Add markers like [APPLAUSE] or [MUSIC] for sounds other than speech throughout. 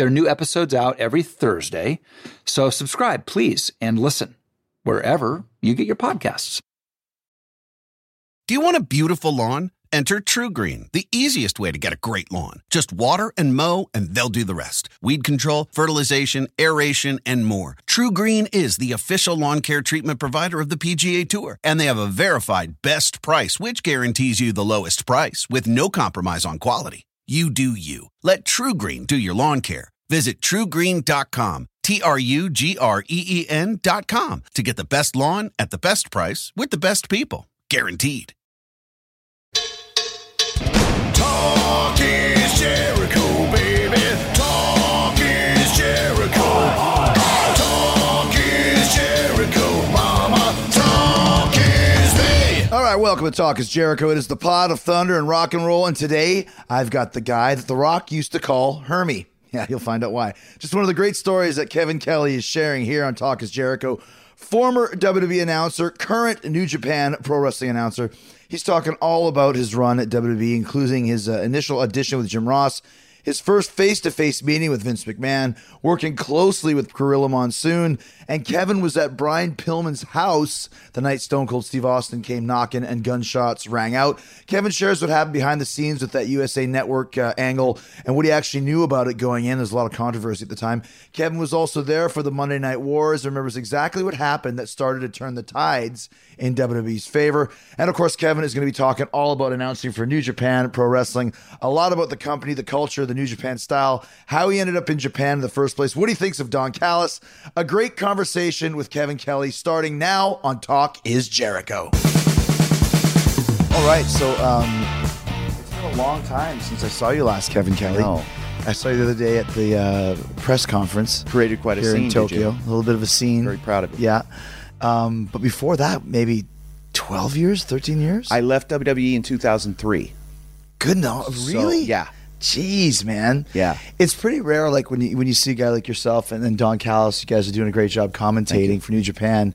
There are new episodes out every Thursday. So subscribe, please, and listen wherever you get your podcasts. Do you want a beautiful lawn? Enter TruGreen, the easiest way to get a great lawn. Just water and mow, and they'll do the rest. Weed control, fertilization, aeration, and more. TruGreen is the official lawn care treatment provider of the PGA Tour, and they have a verified best price, which guarantees you the lowest price with no compromise on quality. You do you. Let TruGreen do your lawn care. Visit trugreen.com, T R U G R E E N.com to get the best lawn at the best price with the best people. Guaranteed. Talk is Jericho, right, welcome to Talk is Jericho. It is the pod of thunder and rock and roll. And today I've got the guy that The Rock used to call Hermie. [LAUGHS] Yeah, you'll find out why. Just one of the great stories that Kevin Kelly is sharing here on Talk is Jericho. Former WWE announcer, current New Japan Pro Wrestling announcer. He's talking all about his run at WWE, including his uh, initial audition with Jim Ross, his first face to face meeting with Vince McMahon, working closely with Gorilla Monsoon, and Kevin was at Brian Pillman's house the night Stone Cold Steve Austin came knocking and gunshots rang out. Kevin shares what happened behind the scenes with that USA Network uh, angle and what he actually knew about it going in. There's a lot of controversy at the time. Kevin was also there for the Monday Night Wars, remembers exactly what happened that started to turn the tides in WWE's favor. And of course, Kevin is going to be talking all about announcing for New Japan Pro Wrestling, a lot about the company, the culture, the New Japan style, how he ended up in Japan in the first place, what he thinks of Don Callis. A great conversation with Kevin Kelly starting now on Talk is Jericho. All right, so um, it's been a long time since I saw you last, Kevin Kelly. know. I saw you the other day at the uh, press conference Created quite a here scene, in Tokyo. A little bit of a scene. Very proud of you. Yeah. Um, but before that, maybe 12 years, 13 years? I left WWE in 2003. Good no, So, really? yeah. Jeez, man. Yeah. It's pretty rare, like when you when you see a guy like yourself and then Don Callis, you guys are doing a great job commentating for New Japan.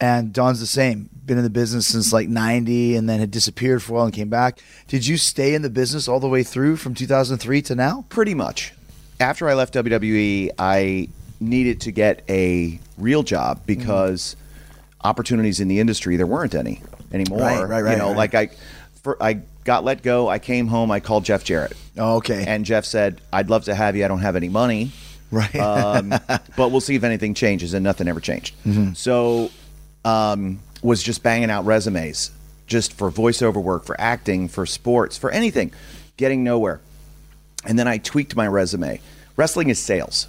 And Don's the same. Been in the business since like '90, and then had disappeared for a while and came back. Did you stay in the business all the way through from 2003 to now? Pretty much. After I left WWE, I needed to get a real job because opportunities in the industry there weren't any anymore. Right, right, right, You know, right. like I, for, I got let go. I came home. I called Jeff Jarrett, Oh, okay. and Jeff said, "I'd love to have you. I don't have any money." right. um, [LAUGHS] but we'll see if anything changes, and nothing ever changed. So, um, was just banging out resumes, just for voiceover work, for acting, for sports, for anything, getting nowhere. And then I tweaked my resume. Wrestling is sales,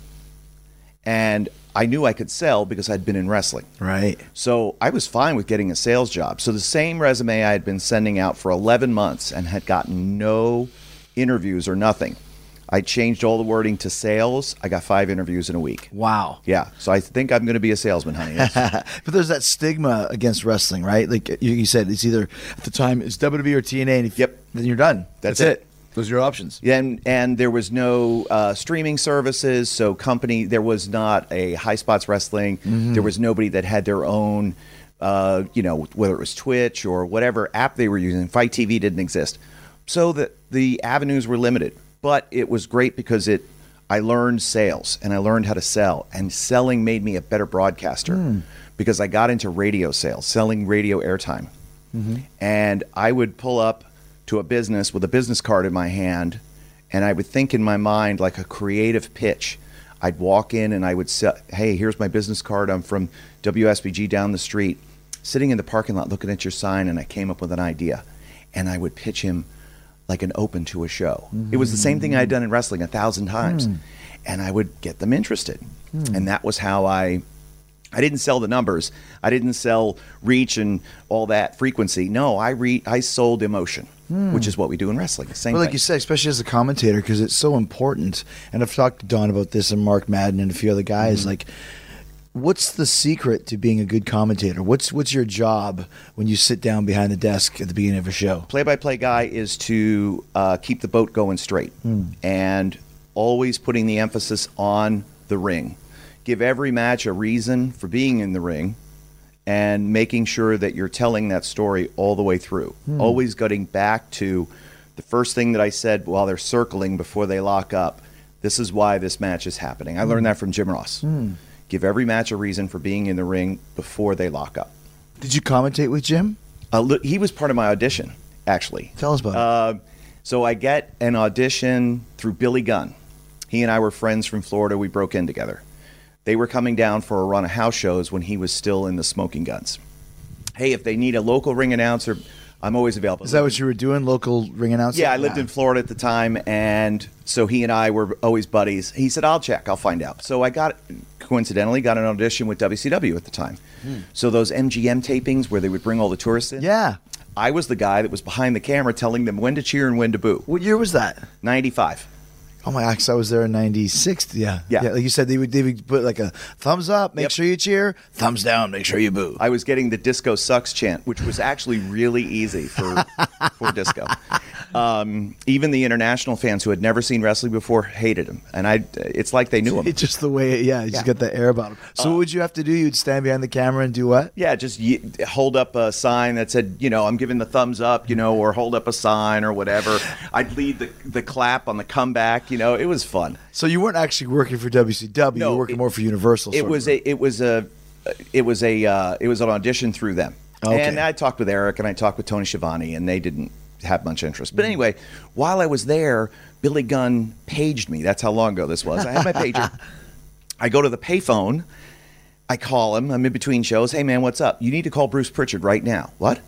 and I knew I could sell because I'd been in wrestling. right. So I was fine with getting a sales job. So the same resume I had been sending out for 11 months and had gotten no interviews or nothing. I changed all the wording to sales. I got five interviews in a week. Wow. Yeah. So I think I'm going to be a salesman, honey. [LAUGHS] But there's that stigma against wrestling, right? Like you, you said, it's either at the time it's WWE or TNA, and if Yep. then you're done. That's it. it. Those are your options. and and there was no uh, streaming services, so company there was not a Highspots Wrestling. There was nobody that had their own, uh, you know, whether it was Twitch or whatever app they were using. FITE TV didn't exist, so the the avenues were limited. But it was great because it. I learned sales and I learned how to sell, and selling made me a better broadcaster because I got into radio sales, selling radio airtime and I would pull up to a business with a business card in my hand, and I would think in my mind like a creative pitch. I'd walk in and I would say, "Hey, here's my business card. I'm from WSBG down the street." Sitting in the parking lot looking at your sign, and I came up with an idea, and I would pitch him like an open to a show. It was the same thing I'd done in wrestling a thousand times, hmm. and I would get them interested, hmm. and that was how I I didn't sell the numbers. I didn't sell reach and all that frequency. No, I re- I sold emotion, which is what we do in wrestling. The Same Well, like thing. you said, especially as a commentator, because it's so important. And I've talked to Don about this and Mark Madden and a few other guys. Mm-hmm. Like, What's the secret to being a good commentator? What's what's your job when you sit down behind the desk at the beginning of a show? play-by-play guy is to uh, keep the boat going straight and always putting the emphasis on the ring give every match a reason for being in the ring and making sure that you're telling that story all the way through always getting back to the first thing that i said while they're circling before they lock up this is why this match is happening i learned that from jim ross give every match a reason for being in the ring before they lock up Did you commentate with Jim? uh, he was part of my audition, actually. Tell us about it. Uh, so I get an audition through Billy Gunn. He and I were friends from Florida. We broke in together. They were coming down for a run of house shows when he was still in the Smoking Gunns. Hey, if they need a local ring announcer, I'm always available. Is that what you were doing? Local ring announcer? Yeah, I lived in Florida at the time, and so he and I were always buddies. He said, "I'll check, I'll find out." So I got, coincidentally, got an audition with WCW at the time. Hmm. So those MGM tapings where they would bring all the tourists in. Yeah. I was the guy that was behind the camera telling them when to cheer and when to boo. What year was that? 95. Oh my gosh, I was there in '96. Yeah, Yeah. yeah. Like you said, they would they would put like a thumbs up, make Yep. sure you cheer. Thumbs down, make sure you boo. I was getting the disco sucks chant, which was actually really easy for [LAUGHS] for disco. Um, even the international fans who had never seen wrestling before hated him, and I. It's like they knew him. It's [LAUGHS] just the way, yeah, you just got the air about him. So what would you have to do? You'd stand behind the camera and do what? Yeah, just hold up a sign that said, you know, I'm giving the thumbs up, you know, or hold up a sign or whatever. I'd lead the, the clap on the comeback, you know, it was fun. So you weren't actually working for WCW. you No, were working it- more for Universal. It was a, it was a, it was a, uh, it was an audition through them. Okay. And I talked with Eric and I talked with Tony Schiavone, and they didn't have much interest. Mm. But anyway, while I was there, Billy Gunn paged me. That's how long ago this was. I had my pager. [LAUGHS] I go to the payphone. I call him. I'm in between shows. Hey, man, what's up? You need to call Bruce Prichard right now. What?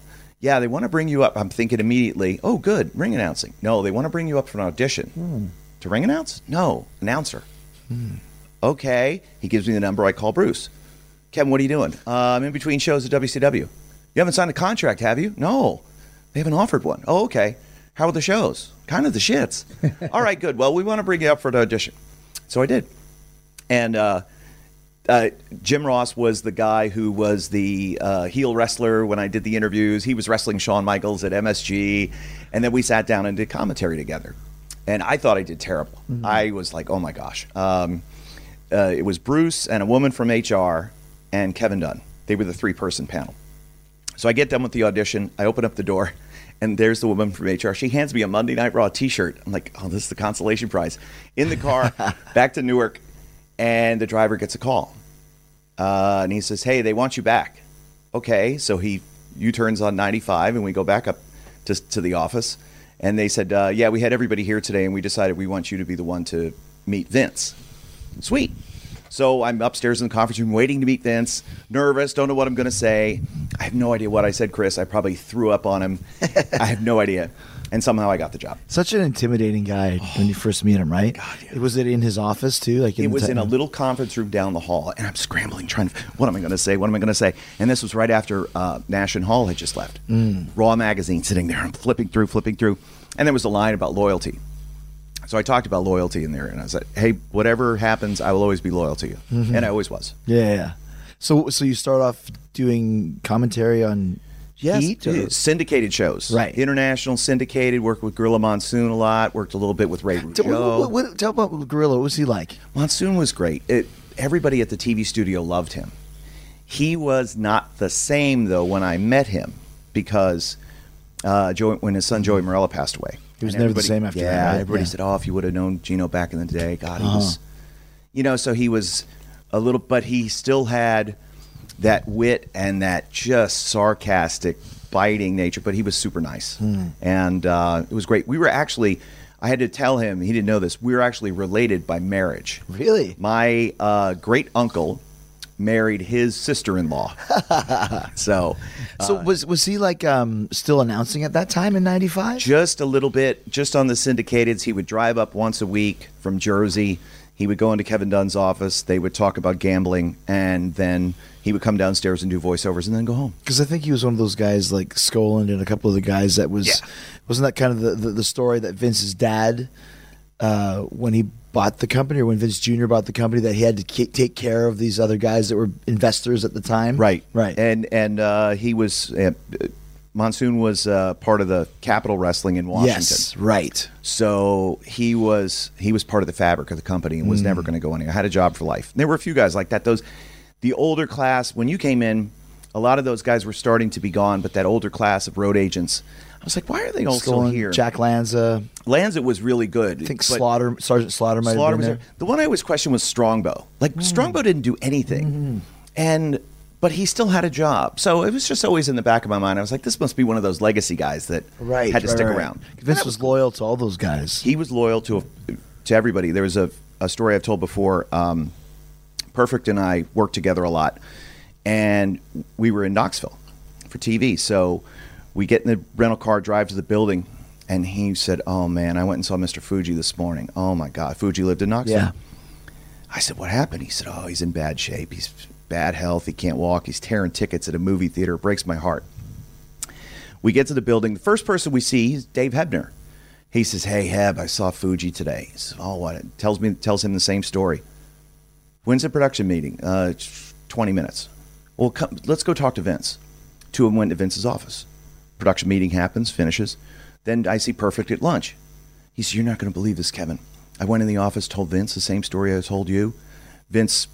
Yeah, they want to bring you up. I'm thinking immediately, oh, good, ring announcing. No, they want to bring you up for an audition. To ring announce? No, announcer. Okay. He gives me the number. I call Bruce. Kevin, what are you doing? Uh, I'm in between shows at WCW. You haven't signed a contract, have you? No. They haven't offered one. Oh, okay. How are the shows? Kind of the shits. [LAUGHS] All right, good. Well, we want to bring you up for an audition. So I did. And uh, uh, Jim Ross was the guy who was the uh, heel wrestler when I did the interviews. He was wrestling Shawn Michaels at MSG. And then we sat down and did commentary together. And I thought I did terrible. I was like, oh my gosh. Um, uh, it was Bruce and a woman from HR and Kevin Dunn. They were the three person panel. So I get done with the audition. I open up the door, and there's the woman from HR. She hands me a Monday Night Raw T-shirt. I'm like, oh, this is the consolation prize. In the car, [LAUGHS] back to Newark, and the driver gets a call, uh, and he says, "Hey, they want you back." Okay, so he U-turns on 95, and we go back up to to the office, and they said, uh, "Yeah, we had everybody here today, and we decided we want you to be the one to meet Vince." Sweet. So I'm upstairs in the conference room waiting to meet Vince, nervous, don't know what I'm going to say. I have no idea what I said, Chris. I probably threw up on him. [LAUGHS] I have no idea. And somehow I got the job. Such an intimidating guy when you first meet him, right? Was it in his office too? Like It was in a little conference room down the hall, and I'm scrambling, trying to, what am I going to say? What am I going to say? And this was right after uh, Nash and Hall had just left. Raw magazine sitting there. I'm flipping through, flipping through. And there was a line about loyalty. So I talked about loyalty in there, and I said, hey, whatever happens, I will always be loyal to you. And I always was. Yeah, yeah, yeah. So, so you start off doing commentary on Heat, or- uh, syndicated shows. Right. International syndicated. Worked with Gorilla Monsoon a lot. Worked a little bit with Ray Tell, Rougeau. what, what, tell about Gorilla. What was he like? Monsoon was great. It, everybody at the TV studio loved him. He was not the same though when I met him because uh, Joey, when his son Joey Marella passed away, He was never the same after yeah, that, right? everybody Yeah. said, "Oh, if you would have known Gino back in the day, God, he Uh-huh. was." You know, so he was a little, but he still had that wit and that just sarcastic, biting nature. But he was super nice, Hmm. and uh, it was great. We were actually. I had to tell him he didn't know this. We were actually related by marriage. Really? My uh, great uncle married his sister in law. [LAUGHS] so, So was was he like um, still announcing at that time in '95? just a little bit, just on the syndicateds, he would drive up once a week from Jersey. He would go into Kevin Dunn's office. They would talk about gambling, and then he would come downstairs and do voiceovers, and then go home. Because I think he was one of those guys like Skaaland and a couple of the guys that was Yeah. wasn't that kind of the, the, the story that Vince's dad uh, when he bought the company, or when Vince Jr. bought the company, that he had to ki- take care of these other guys that were investors at the time. Right, right. and and uh, he was uh, Monsoon was uh, part of the Capital Wrestling in Washington. yes, right. So he was he was part of the fabric of the company and was Mm. never going to go anywhere. I had a job for life. And there were a few guys like that. Those the older class when you came in, a lot of those guys were starting to be gone. But that older class of road agents, I was like, why are they all still here? Jack Lanza, Lanza was really good. I think Slaughter, Sergeant Slaughter might Slaughter have was been there. there. The one I always questioned was Strongbow. Like Strongbow didn't do anything, and but he still had a job. So it was just always in the back of my mind. I was like, this must be one of those legacy guys that Right, had to right, stick right. around. Vince was loyal to all those guys. he was loyal to to everybody. There was a, a story I've told before. Um, Perfect and I worked together a lot, and we were in Knoxville for TV. So we get in the rental car, drive to the building, and he said, "Oh man, I went and saw Mr. Fuji this morning. Oh my God, Fuji lived in Knoxville." Yeah. I said, "What happened?" He said, "Oh, he's in bad shape. He's bad health. He can't walk. He's tearing tickets at a movie theater. It breaks my heart." We get to the building. The first person we see is Dave Hebner. He says, "Hey Heb, I saw Fuji today." He says, "Oh, what?" Tells me tells him the same story. When's the production meeting? Uh, twenty minutes. Well, come, let's go talk to Vince. Two of them went to Vince's office. Production meeting happens, finishes. Then I see Perfect at lunch. He says, "You're not going to believe this, Kevin. I went in the office, told Vince the same story I told you. Vince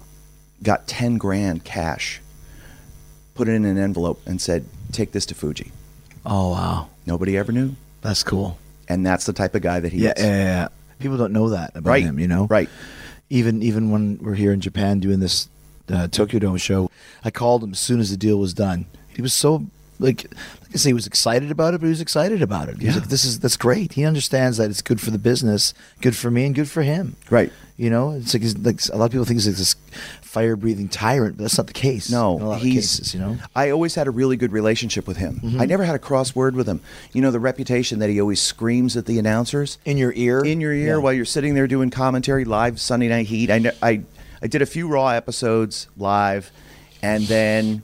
got ten grand cash, put it in an envelope, and said, "Take this to Fuji." Oh wow, Nobody ever knew, that's cool. and that's the type of guy that he Yeah, is. yeah, yeah, yeah. People don't know that about Right, him. You know, right. Even even when we're here in Japan doing this uh, Tokyo Dome show, I called him as soon as the deal was done. He was so like like I say, he was excited about it, but he was excited about it. He was Yeah. like, "This is that's great." He understands that it's good for the business, good for me, and good for him. Right. You know, it's like, like a lot of people think he's like this fire breathing tyrant, but that's not the case. No, in a lot of he's. cases, you know. Mm-hmm. I always had a really good relationship with him. I never had a cross word with him. You know the reputation that he always screams at the announcers In your ear, in your ear Yeah. while you're sitting there doing commentary live Sunday Night Heat. I I I did a few Raw episodes live, and then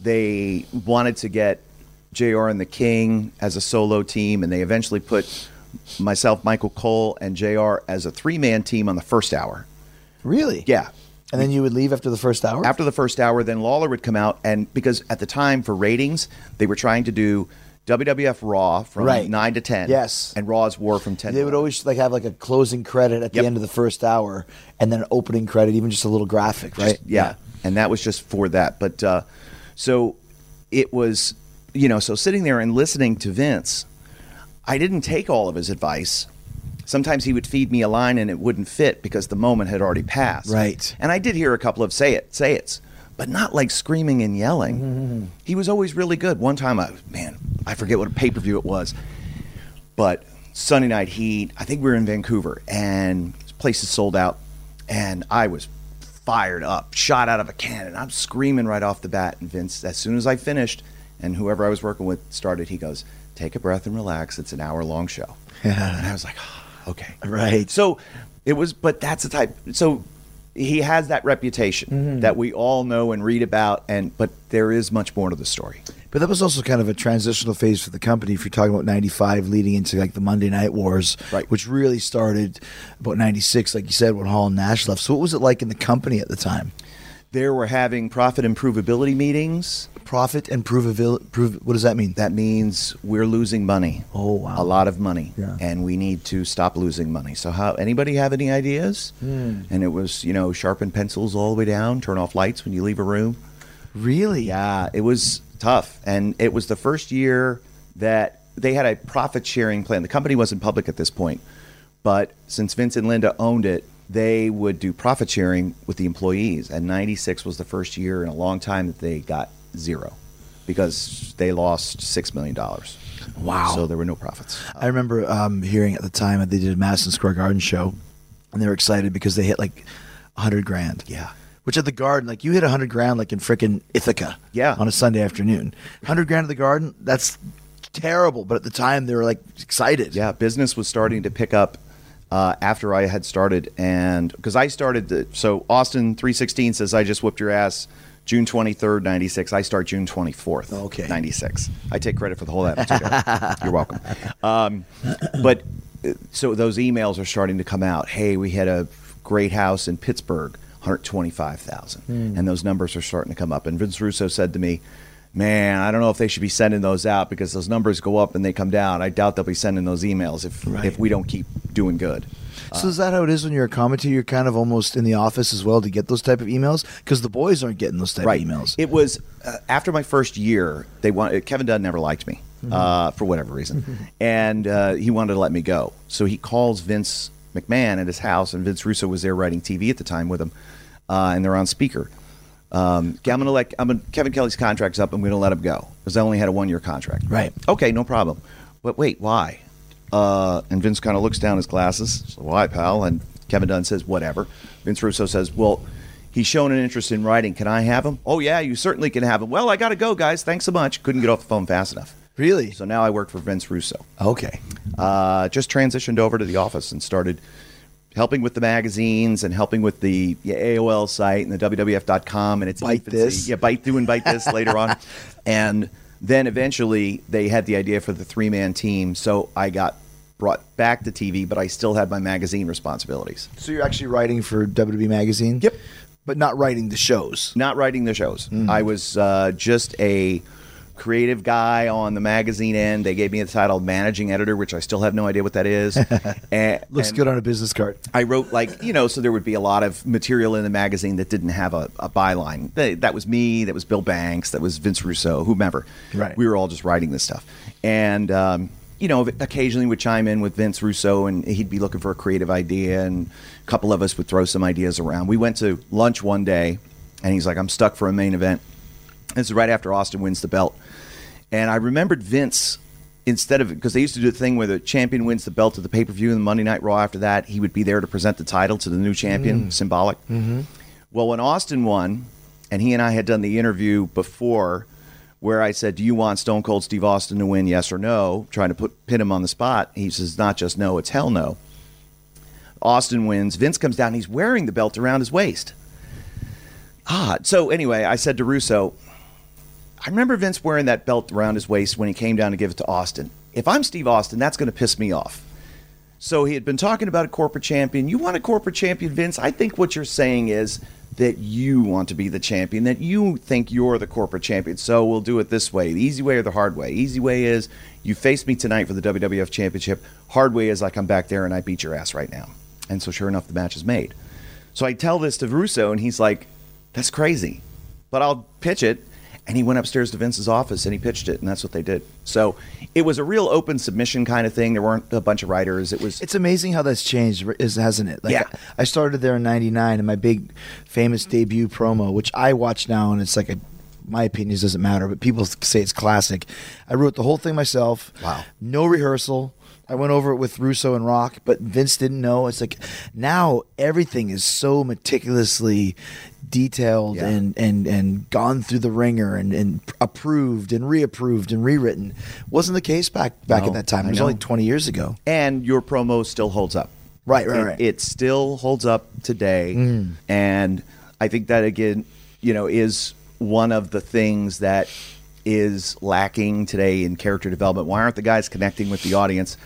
they wanted to get Jr. and the King as a solo team, and they eventually put myself, Michael Cole, and Jr. as a three man team on the first hour. Really? Yeah, And then you would leave after the first hour. after the first hour, then Lawler would come out, and because at the time for ratings, they were trying to do WWF Raw from Right. nine to ten, Yes. and Raw's War from ten. They would 11. always like have like a closing credit at Yep. the end of the first hour, and then an opening credit, even just a little graphic, right? Just- yeah. And that was just for that. But uh, so it was, you know, so sitting there and listening to Vince, I didn't take all of his advice. Sometimes he would feed me a line and it wouldn't fit because the moment had already passed. Right. And I did hear a couple of say it, say it's, but not like screaming and yelling. Mm-hmm. He was always really good. One time, I man, I forget what a pay per view it was, but Sunday Night Heat. I think we were in Vancouver, and this place is sold out, and I was fired up, shot out of a cannon. I'm screaming right off the bat, and Vince, as soon as I finished, and whoever I was working with started, he goes, "Take a breath and relax. It's an hour long show." [LAUGHS] and I was like, ah. "Okay, Right. So it was, but that's the type. So he has that reputation Mm-hmm. that we all know and read about, and but there is much more to the story. But that was also kind of a transitional phase for the company. If you're talking about '95, leading into like the Monday Night Wars, Right. which really started about '96, like you said, when Hall and Nash left. So, what was it like in the company at the time? There were having profit improvability meetings. Profit and provability. Prove. What does that mean? That means we're losing money. Oh, wow. A lot of money. Yeah. And we need to stop losing money. So how anybody have any ideas? Hmm. And it was, you know, sharpen pencils all the way down, turn off lights when you leave a room. really? Yeah, it was tough. And it was the first year that they had a profit sharing plan. The company wasn't public at this point, but since Vince and Linda owned it, they would do profit sharing with the employees. And 96 was the first year in a long time that they got zero because they lost $6 million. Wow. So there were no profits. I remember um, hearing at the time that they did a Madison Square Garden show, and they were excited because they hit like hundred grand. Yeah. Which at the Garden, like you hit hundred grand, like in frickin' Ithaca. Yeah. On a Sunday afternoon, hundred grand at the Garden. That's terrible. But at the time, they were like excited. Yeah, business was starting to pick up uh, after I had started, and because I started, the, so Austin three sixteen says I just whooped your ass. June twenty third, ninety six. I start June twenty fourth. Okay. ninety six. I take credit for the whole era. You're welcome. Um, but so those emails are starting to come out. Hey, we had a great house in Pittsburgh, 125,000. And those numbers are starting to come up. And Vince Russo said to me, Man, I don't know if they should be sending those out because those numbers go up and they come down. I doubt they'll be sending those emails if if we don't keep doing good. So is that how it is when you're a commentator? You're kind of almost in the office as well to get those type of emails because the boys aren't getting those type of emails. It was uh, after my first year. They want Kevin Dunn never liked me uh, for whatever reason, [LAUGHS] and uh, he wanted to let me go. So he calls Vince McMahon at his house, and Vince Russo was there writing TV at the time with him, uh, and they're on speaker. Um, "Okay, I'm gonna let I'm gonna, Kevin Kelly's contract's up. I'm gonna let him go because I only had a one year contract. Right. Okay, no problem. But wait, why? Uh, and Vince kind of looks down his glasses. So, why, pal? And Kevin Dunn says, whatever. Vince Russo says, well, he's shown an interest in writing. Can I have him? Oh, yeah, you certainly can have him. Well, I got to go, guys. Thanks so much. Couldn't get off the phone fast enough. Really? So now I work for Vince Russo. Okay. Uh, just transitioned over to the office and started helping with the magazines and helping with the AOL site and the WWF.com and its Bite infancy. This. Yeah, bite through and Byte This [LAUGHS] later on, and then eventually they had the idea for the three man team. So I got brought back to TV, but I still had my magazine responsibilities. So you're actually writing for WWE Magazine? Yep. But not writing the shows. Not writing the shows. I was uh, just a creative guy on the magazine end. They gave me the title managing editor, which I still have no idea what that is. [LAUGHS] and, Looks and- good on a business card. I wrote like you know, so there would be a lot of material in the magazine that didn't have a, a byline. They, that was me. That was Bill Banks. That was Vince Russo. Whomever. Right. We were all just writing this stuff, and um, you know, occasionally would chime in with Vince Russo, and he'd be looking for a creative idea, and a couple of us would throw some ideas around. We went to lunch one day, and he's like, "I'm stuck for a main event." This is right after Austin wins the belt. And I remembered Vince instead of because they used to do a thing where the champion wins the belt at the pay per view and the Monday Night Raw after that, he would be there to present the title to the new champion, symbolic. Mm-hmm. Well, when Austin won, and he and I had done the interview before where I said, Do you want Stone Cold Steve Austin to win, yes or no? Trying to put pin him on the spot. He says, Not just no, it's hell no. Austin wins. Vince comes down. He's wearing the belt around his waist. Odd. So anyway, I said to Russo, I remember Vince wearing that belt around his waist when he came down to give it to Austin. If I'm Steve Austin, that's going to piss me off. So he had been talking about a corporate champion. You want a corporate champion, Vince? I think what you're saying is that you want to be the champion, that you think you're the corporate champion. So we'll do it this way the easy way or the hard way. Easy way is you face me tonight for the WWF Championship. Hard way is I come back there and I beat your ass right now. And so sure enough, the match is made. So I tell this to Russo, and he's like, that's crazy, but I'll pitch it. And he went upstairs to Vince's office and he pitched it, and that's what they did. So it was a real open submission kind of thing. There weren't a bunch of writers. It was It's amazing how that's changed, is hasn't it? Like Yeah. I started there in '99, and my big, famous debut promo, which I watch now, and it's like a, my opinions doesn't matter, but people say it's classic. I wrote the whole thing myself. Wow. No rehearsal. I went over it with Russo and Rock, but Vince didn't know. It's like now everything is so meticulously detailed Yeah. and, and, and gone through the ringer and, and approved and reapproved and rewritten. Wasn't the case back back No, at that time. It was only 20 years ago. and your promo still holds up. Right, right, It- right. It, still holds up today, mm. and I think that again, you know, is one of the things that is lacking today in character development. Why aren't the guys connecting with the audience?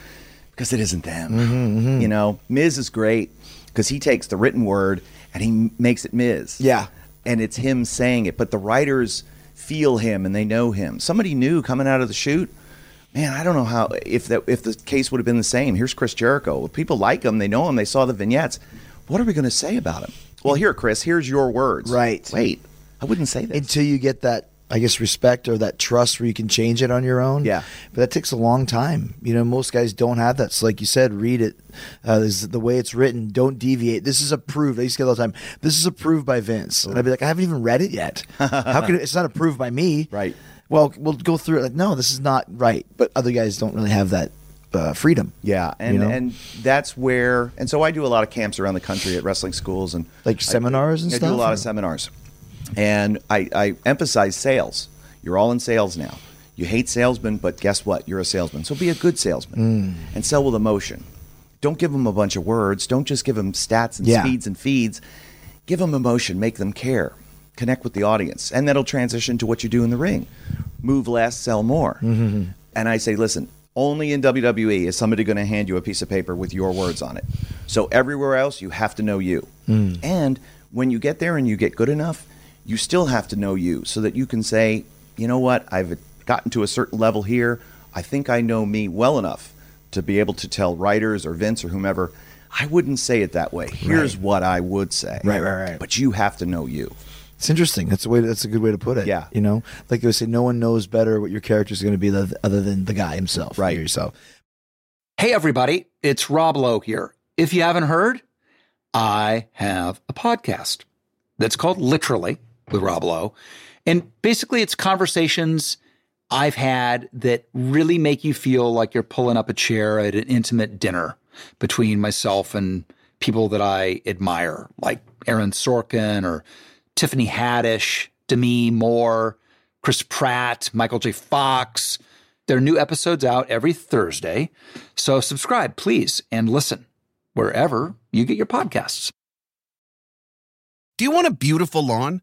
Because it isn't them. Mm-hmm, mm-hmm. You know, Miz is great because he takes the written word and he makes it Miz. Yeah. and it's him saying it, but the writers feel him and they know him. Somebody new coming out of the shoot. Man, I don't know how if that if the case would have been the same. Here's Chris Jericho. People like him. They know him. They saw the vignettes. What are we going to say about him? Well, here, Chris. Here's your words. Right. Wait, I wouldn't say that until you get that I guess respect or that trust where you can change it on your own. Yeah. but that takes a long time. You know, most guys don't have that. So, like you said, read it. Uh, is the way it's written. Don't deviate. This is approved. I used to get all the time. This is approved by Vince, and I'd be like, I haven't even read it yet. How can it, it's not approved by me? [LAUGHS] Right. Well, we'll go through it. Like, no, this is not right. But other guys don't really have that uh, freedom. Yeah, and You know? and that's where and so I do a lot of camps around the country at wrestling schools and Like I- seminars and I stuff, do a lot or- of seminars, and I, I emphasize sales. You're all in sales now. You hate salesmen, but guess what? You're a salesman. So be a good salesman Mm. and sell with emotion. Don't give them a bunch of words. Don't just give them stats and Yeah. speeds and feeds. Give them emotion. Make them care. Connect with the audience, and that'll transition to what you do in the ring. Move less, sell more. Mm-hmm. And I say, listen, Only in WWE is somebody going to hand you a piece of paper with your words on it. So everywhere else, you have to know you. And when you get there and you get good enough, you still have to know you so that you can say, you know what, I've gotten to a certain level here. I think I know me well enough to be able to tell writers or Vince or whomever, I wouldn't say it that way. Here's what I would say. Right, right, right. But you have to know you. It's interesting. That's a way. That's a good way to put it. Yeah. You know, like I would say, no one knows better what your character is going to be th- other than the guy himself. Right. Yourself. Hey, everybody, it's Rob Lowe here. If you haven't heard, I have a podcast that's called Literally with Rob Lowe. And basically, it's conversations I've had that really make you feel like you're pulling up a chair at an intimate dinner between myself and people that I admire, like Aaron Sorkin or Tiffany Haddish, Demi Moore, Chris Pratt, Michael J. Fox. There are new episodes out every Thursday. So subscribe, please, and listen wherever you get your podcasts. Do you want a beautiful lawn?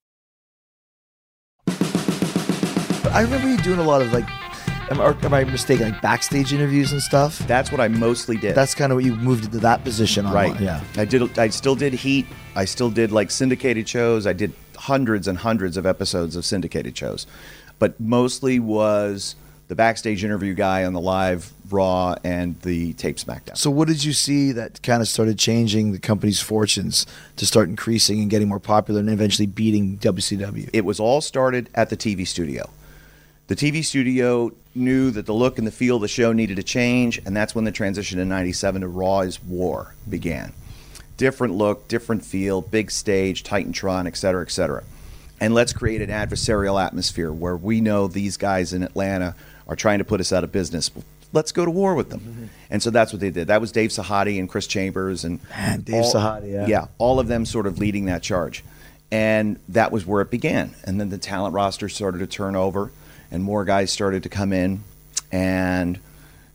I remember you doing a lot of like, am, or am I mistaken? Like backstage interviews and stuff. That's what I mostly did. That's kind of what you moved into that position. On, right. Yeah. I did. I still did Heat. I still did like syndicated shows. I did hundreds and hundreds of episodes of syndicated shows, but mostly was the backstage interview guy on the live Raw and the tape SmackDown. So, what did you see that kind of started changing the company's fortunes to start increasing and getting more popular and eventually beating WCW? it was all started at the TV studio. The TV studio knew that the look and the feel of the show needed to change, and that's when the transition in 97 to Raw is War began. Different look, different feel, big stage, Titantron, et cetera, et cetera. And let's create an adversarial atmosphere where we know these guys in Atlanta are trying to put us out of business. Let's go to war with them. Mm-hmm. And so that's what they did. That was Dave Sahadi and Chris Chambers and Man, Dave all- Sahadi, yeah. yeah, all of them sort of leading that charge. And that was where it began. And then the talent roster started to turn over, and more guys started to come in, and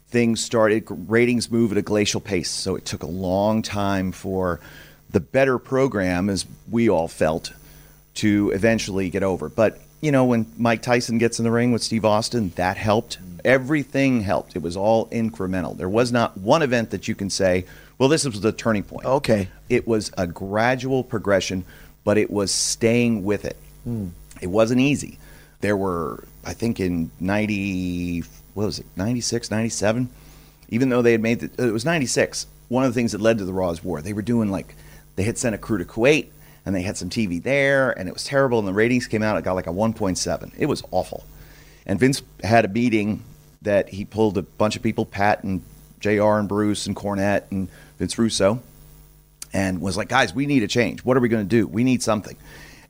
things started, ratings move at a glacial pace. So it took a long time for the better program, as we all felt, to eventually get over. But, you know, when Mike Tyson gets in the ring with Steve Austin, that helped. Everything helped. It was all incremental. There was not one event that you can say, well, this was the turning point. Okay. It was a gradual progression, but it was staying with it. Hmm. It wasn't easy. There were, I think, in 90, what was it, 96, 97? Even though they had made the, it was 96. One of the things that led to the Raw's War, they were doing like, they had sent a crew to Kuwait and they had some TV there and it was terrible. And the ratings came out, it got like a 1.7. It was awful. And Vince had a meeting that he pulled a bunch of people, Pat and JR and Bruce and Cornette and Vince Russo and was like, guys, we need a change. What are we going to do? We need something.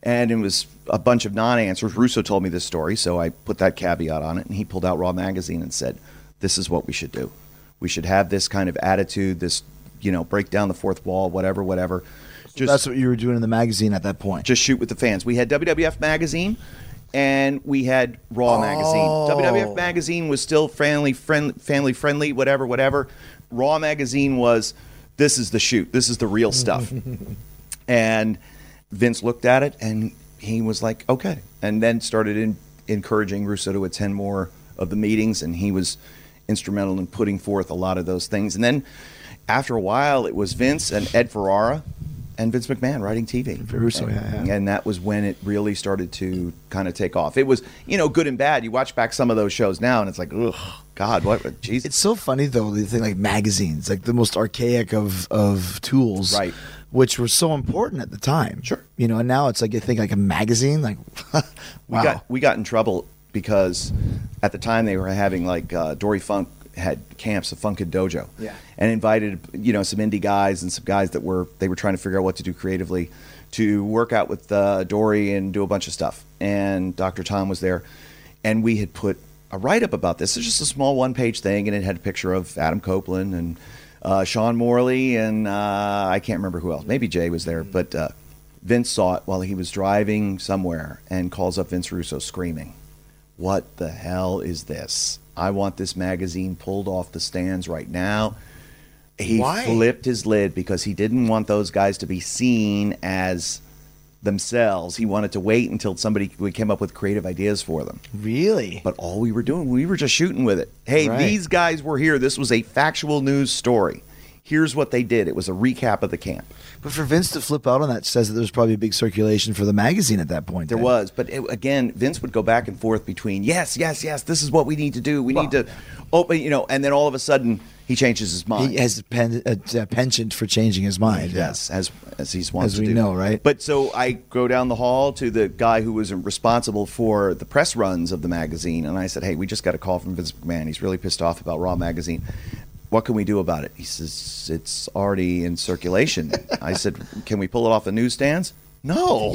And it was a bunch of non answers. Russo told me this story, so I put that caveat on it. And he pulled out Raw Magazine and said, this is what we should do. We should have this kind of attitude, this, you know, break down the fourth wall, whatever, whatever. Just, That's what you were doing in the magazine at that point. just shoot with the fans. We had WWF Magazine and we had Raw Magazine. Oh. WWF Magazine was still family friendly, family friendly, whatever, whatever. Raw Magazine was this is the shoot, this is the real stuff. [LAUGHS] and Vince looked at it and he was like, okay, and then started in, encouraging Russo to attend more of the meetings, and he was instrumental in putting forth a lot of those things. And then after a while, it was Vince and Ed Ferrara and Vince McMahon writing TV. Russo, and, yeah, and that was when it really started to kind of take off. It was, you know, good and bad. You watch back some of those shows now, and it's like, ugh, God, what? Jesus. It's so funny though the thing like magazines, like the most archaic of of tools, Right. Which were so important at the time. Sure. You know, and now it's like you think like a magazine, like [LAUGHS] wow. we got we got in trouble because at the time they were having like uh, Dory Funk had camps of Funkin' Dojo, Yeah. and invited you know some indie guys and some guys that were they were trying to figure out what to do creatively to work out with uh, Dory and do a bunch of stuff. And Dr. Tom was there, and we had put a write up about this. It's just a small one page thing, and it had a picture of Adam Copeland and uh, Sean Morley, and uh, I can't remember who else. Maybe Jay was there, but uh, Vince saw it while he was driving somewhere and calls up Vince Russo screaming, What the hell is this? I want this magazine pulled off the stands right now. He Why? flipped his lid because he didn't want those guys to be seen as themselves. He wanted to wait until somebody we came up with creative ideas for them. Really? But all we were doing, we were just shooting with it. Hey, Right. these guys were here. This was a factual news story. Here's what they did. It was a recap of the camp. But for Vince to flip out on that says that there's probably a big circulation for the magazine at that point. There then. was, but it, again, Vince would go back and forth between yes, yes, yes. This is what we need to do. We need to open, you know, and then all of a sudden he changes his mind. He has a, pen, a, a penchant for changing his mind. Yes, as as he's wants As to we do. know, right? But so I go down the hall to the guy who was responsible for the press runs of the magazine, and I said, "Hey, we just got a call from Vince McMahon. He's really pissed off about Raw magazine. What can we do about it?" He says, "It's already in circulation." I said, "Can we pull it off the newsstands?" No.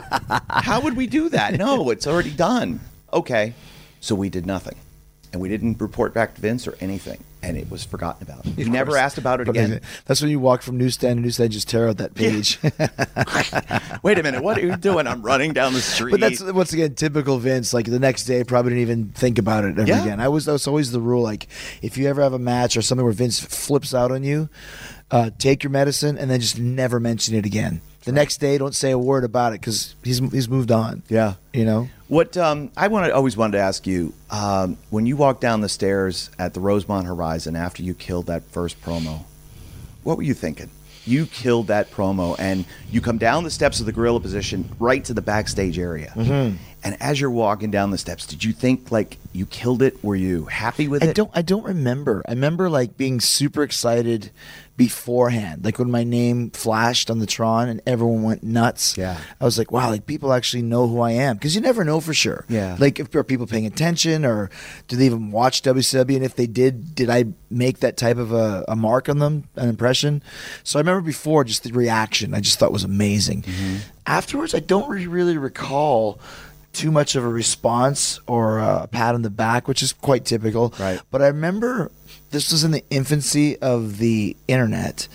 [LAUGHS] How would we do that? No, it's already done. Okay. So we did nothing. And we didn't report back to Vince or anything. And it was forgotten about. Of never asked about it But again. That's when you walk from newsstand to newsstand, just tear out that page. [LAUGHS] Wait a minute, what are you doing? I'm running down the street. But that's once again typical Vince. Like the next day, probably didn't even think about it ever Yeah. again. I was that's always the rule. Like if you ever have a match or something where Vince flips out on you, uh, take your medicine and then just never mention it again. The next day, don't say a word about it because he's he's moved on. Yeah. you know. What um, I want to always wanted to ask you um, when you walked down the stairs at the Rosemont Horizon after you killed that first promo, what were you thinking? You killed that promo, and you come down the steps of the gorilla position right to the backstage area. Mm-hmm. And as you're walking down the steps, did you think like you killed it? Were you happy with I it? don't. I don't remember. I remember like being super excited beforehand, like when my name flashed on the Tron and everyone went nuts. Yeah. I was like, wow, like people actually know who I am because you never know for sure. Yeah. Like if are people paying attention or do they even watch WCW? And if they did, did I make that type of a, a mark on them, an impression? So I remember before just the reaction. I just thought was amazing. Mm-hmm. Afterwards, I don't really recall. Too much of a response or a pat on the back, which is quite typical. Right. But I remember this was in the infancy of the internet,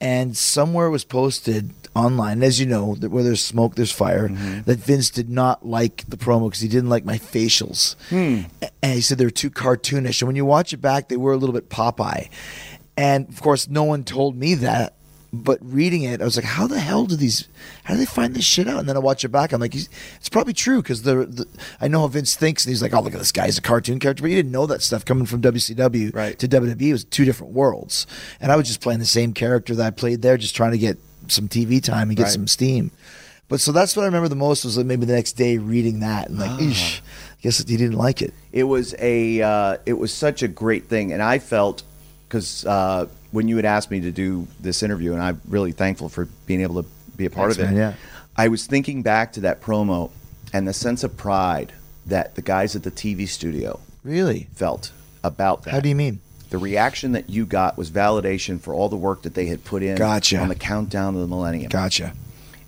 and somewhere was posted online, as you know, that where there's smoke, there's fire. Mm-hmm. That Vince did not like the promo because he didn't like my facials, hmm. A- and he said they were too cartoonish. And when you watch it back, they were a little bit Popeye. And of course, no one told me that. But reading it, I was like, "How the hell do these? How do they find this shit out?" And then I watch it back. I'm like, he's, "It's probably true because the, the I know how Vince thinks." And he's like, "Oh, look at this guy. He's a cartoon character." But you didn't know that stuff coming from WCW Right. to WWE it was two different worlds. And I was just playing the same character that I played there, just trying to get some TV time and get Right. some steam. But so that's what I remember the most was like maybe the next day reading that and like, eesh, I guess he didn't like it. it was a uh, it was such a great thing and i felt because uh, when you had asked me to do this interview and i'm really thankful for being able to be a part Thanks, of it man, yeah. i was thinking back to that promo and the sense of pride that the guys at the tv studio Really? felt about that How do you mean? the reaction that you got was validation for all the work that they had put in Gotcha. on the countdown to the millennium Gotcha.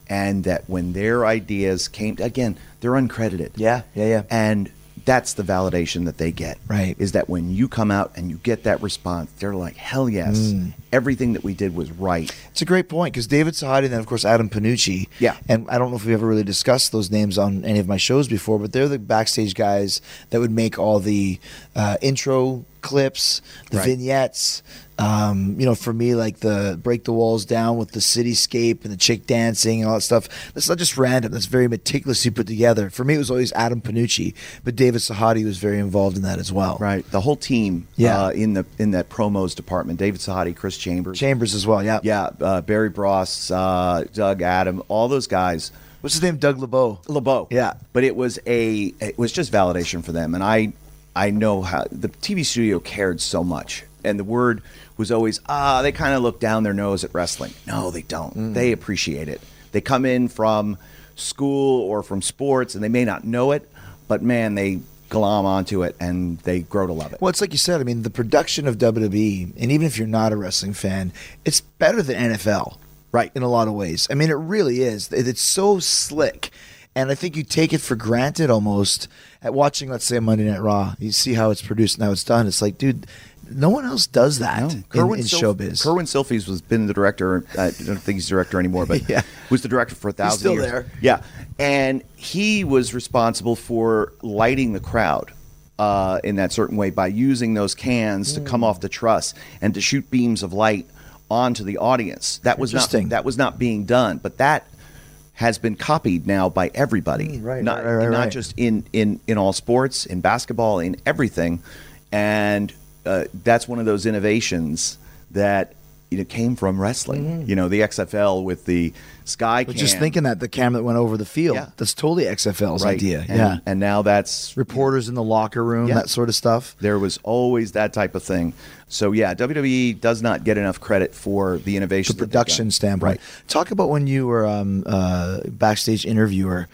and that when their ideas came again they're uncredited Yeah, yeah, yeah. and that's the validation that they get Right. is that when you come out and you get that response they're like hell yes Mm. everything that we did was right It's a great point because David Sahadi and then of course Adam Panucci. Yeah. And I don't know if we've ever really discussed those names on any of my shows before, but they're the backstage guys that would make all the uh, intro clips, the Right. vignettes. Um, you know, for me, like the break the walls down with the cityscape and the chick dancing and all that stuff. That's not just random. That's very meticulously put together. For me, it was always Adam Panucci, but David Sahadi was very involved in that as well. right the whole team Yeah. uh, in the in that promos department david sahadi chris chambers Chambers as well. Yeah. yeah uh, barry bross uh, doug adam all those guys What's his name? Doug LeBeau. LeBeau. Yeah. But it was a it was just validation for them. And I I know how the TV studio cared so much. And the word was always, ah, they kind of look down their nose at wrestling. No, they don't. They appreciate it. They come in from school or from sports and they may not know it, but man, they glom onto it and they grow to love it. Well, it's like you said. I mean, the production of WWE, and even if you're not a wrestling fan, it's better than NFL, Right. In a lot of ways. I mean, it really is. It's so slick. And I think you take it for granted almost at watching, let's say, a Monday Night Raw. You see how it's produced and how it's done. It's like, dude, no one else does that in, in Sil- showbiz. Kerwin Silfies was been the director. I don't think he's director anymore, but [LAUGHS] Yeah. was the director for a thousand still years. there. Yeah, and he was responsible for lighting the crowd. Uh, in that certain way, by using those cans to Hmm. come off the truss and to shoot beams of light onto the audience, that was not Interesting. that was not being done. But that has been copied now by everybody, Mm, right, not, right, right, not just in, in, in all sports, in basketball, in everything. And uh, that's one of those innovations that you know, came from wrestling. You know, the XFL with the sky But just thinking that the camera that went over the field, Yeah. that's totally XFL's right. idea. And, yeah. And now that's Reporters in the locker room, Yeah. that sort of stuff. there was always that type of thing. So yeah, WWE does not get enough credit for the innovation, the production standpoint. Talk about when you were um, uh, backstage interviewer.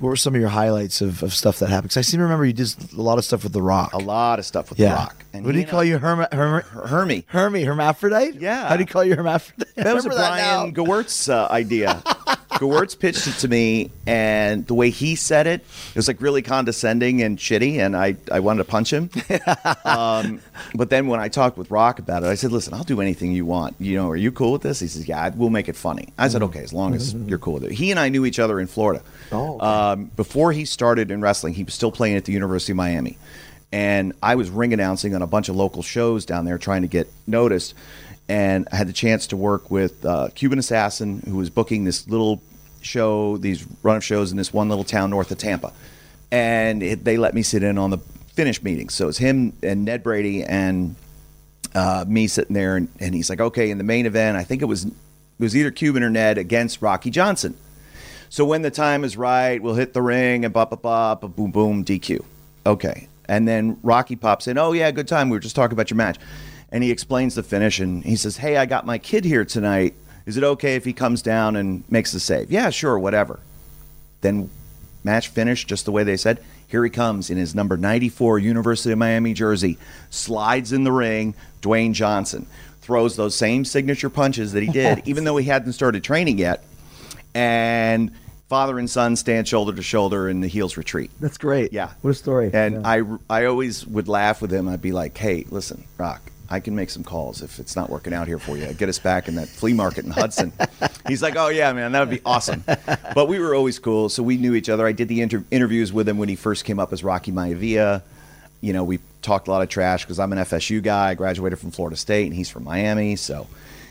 What were some of your highlights of, of stuff that happened? Because I seem to remember you did a lot of stuff with The Rock. A lot of stuff with yeah. The Rock. And what do he you call I- you, Herm- Herm- Hermie. Hermie, hermaphrodite? Yeah. How do you call you hermaphrodite? That was a Brian now. Gewirtz uh, idea. [LAUGHS] Gewirtz pitched it to me, and the way he said it, it was like really condescending and shitty, and I, I wanted to punch him. [LAUGHS] um, but then when I talked with Rock about it, I said, "Listen, I'll do anything you want. You know, are you cool with this?" He says, "Yeah, we'll make it funny." I said, "Okay, as long as you're cool with it." He and I knew each other in Florida. Oh, okay. um, before he started in wrestling, he was still playing at the University of Miami, and I was ring announcing on a bunch of local shows down there, trying to get noticed. And I had the chance to work with uh, Cuban Assassin, who was booking this little show, these run of shows in this one little town north of Tampa. And it, they let me sit in on the finish meeting. So it's him and Ned Brady and uh, me sitting there, and, and he's like, "Okay, in the main event, I think it was it was either Cuban or Ned against Rocky Johnson." So when the time is right, we'll hit the ring and bop, bop, bop, bop, boom, boom, DQ. Okay. And then Rocky pops in. Oh, yeah, good time. We were just talking about your match. And he explains the finish and he says, Hey, I got my kid here tonight. Is it okay if he comes down and makes the save? Yeah, sure, whatever. Then match finished just the way they said. Here he comes in his number 94 University of Miami jersey, slides in the ring. Dwayne Johnson throws those same signature punches that he did, even though he hadn't started training yet. And father and son stand shoulder to shoulder and the heels retreat. That's great. Yeah. What a story. And Yeah. I, I always would laugh with him. I'd be like, hey, listen, Rock, I can make some calls if it's not working out here for you. Get us back in that flea market in Hudson. He's like, oh, yeah, man, that would be awesome. But we were always cool. So we knew each other. I did the inter- interviews with him when he first came up as Rocky Maivia. You know, we talked a lot of trash because I'm an FSU guy. I graduated from Florida State and he's from Miami. So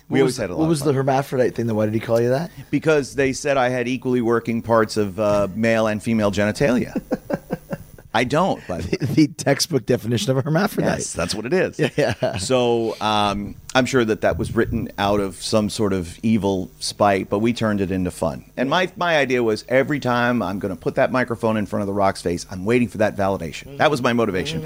we what always was, had a lot what was the hermaphrodite thing? Then why did he call you that? because they said I had equally working parts of uh, male and female genitalia. [LAUGHS] I don't, but [LAUGHS] the textbook definition of a hermaphrodite. yes, that's what it is. [LAUGHS] Yeah. So um, I'm sure that that was written out of some sort of evil spite, but we turned it into fun. And my my idea was every time I'm going to put that microphone in front of the Rock's face, I'm waiting for that validation. That was my motivation.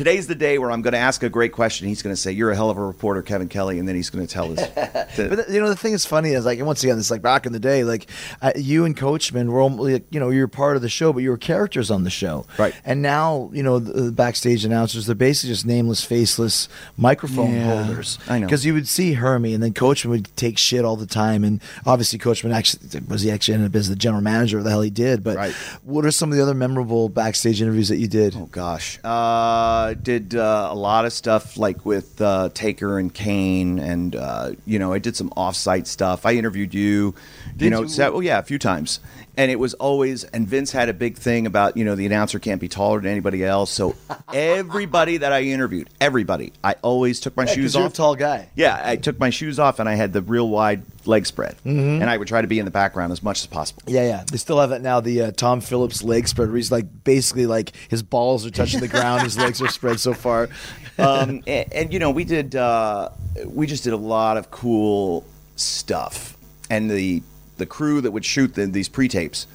Today's the day where I'm going to ask a great question. He's going to say, "You're a hell of a reporter, Kevin Kelly," and then he's going to tell us. [LAUGHS] But you know the thing is funny is like and once again it's like back in the day like uh, you and Coachman were only like, you know you were part of the show but you were characters on the show Right. and now you know the, the backstage announcers they're basically just nameless faceless microphone Yeah, holders I know. because you would see Hermie and then Coachman would take shit all the time and obviously Coachman actually was he actually ended up as the general manager of the hell he did but Right. what are some of the other memorable backstage interviews that you did Oh gosh, uh, did uh, a lot of stuff like with uh, Taker and Kane, and uh, you know I did some off-site stuff. I interviewed you, you know, set, well, yeah, a few times, and it was always. And Vince had a big thing about you know the announcer can't be taller than anybody else. So everybody that I interviewed, everybody, I always took my Yeah, shoes off. tall guy. Yeah, I took my shoes off and I had the real wide leg spread, Mm-hmm. and I would try to be in the background as much as possible. Yeah, yeah. They still have that now. The uh, Tom Phillips leg spread, where he's like basically like his balls are touching the ground, his legs are spread so far. [LAUGHS] um, and, and you know we did uh, we just did a lot of cool stuff and the the crew that would shoot the, these pre-tapes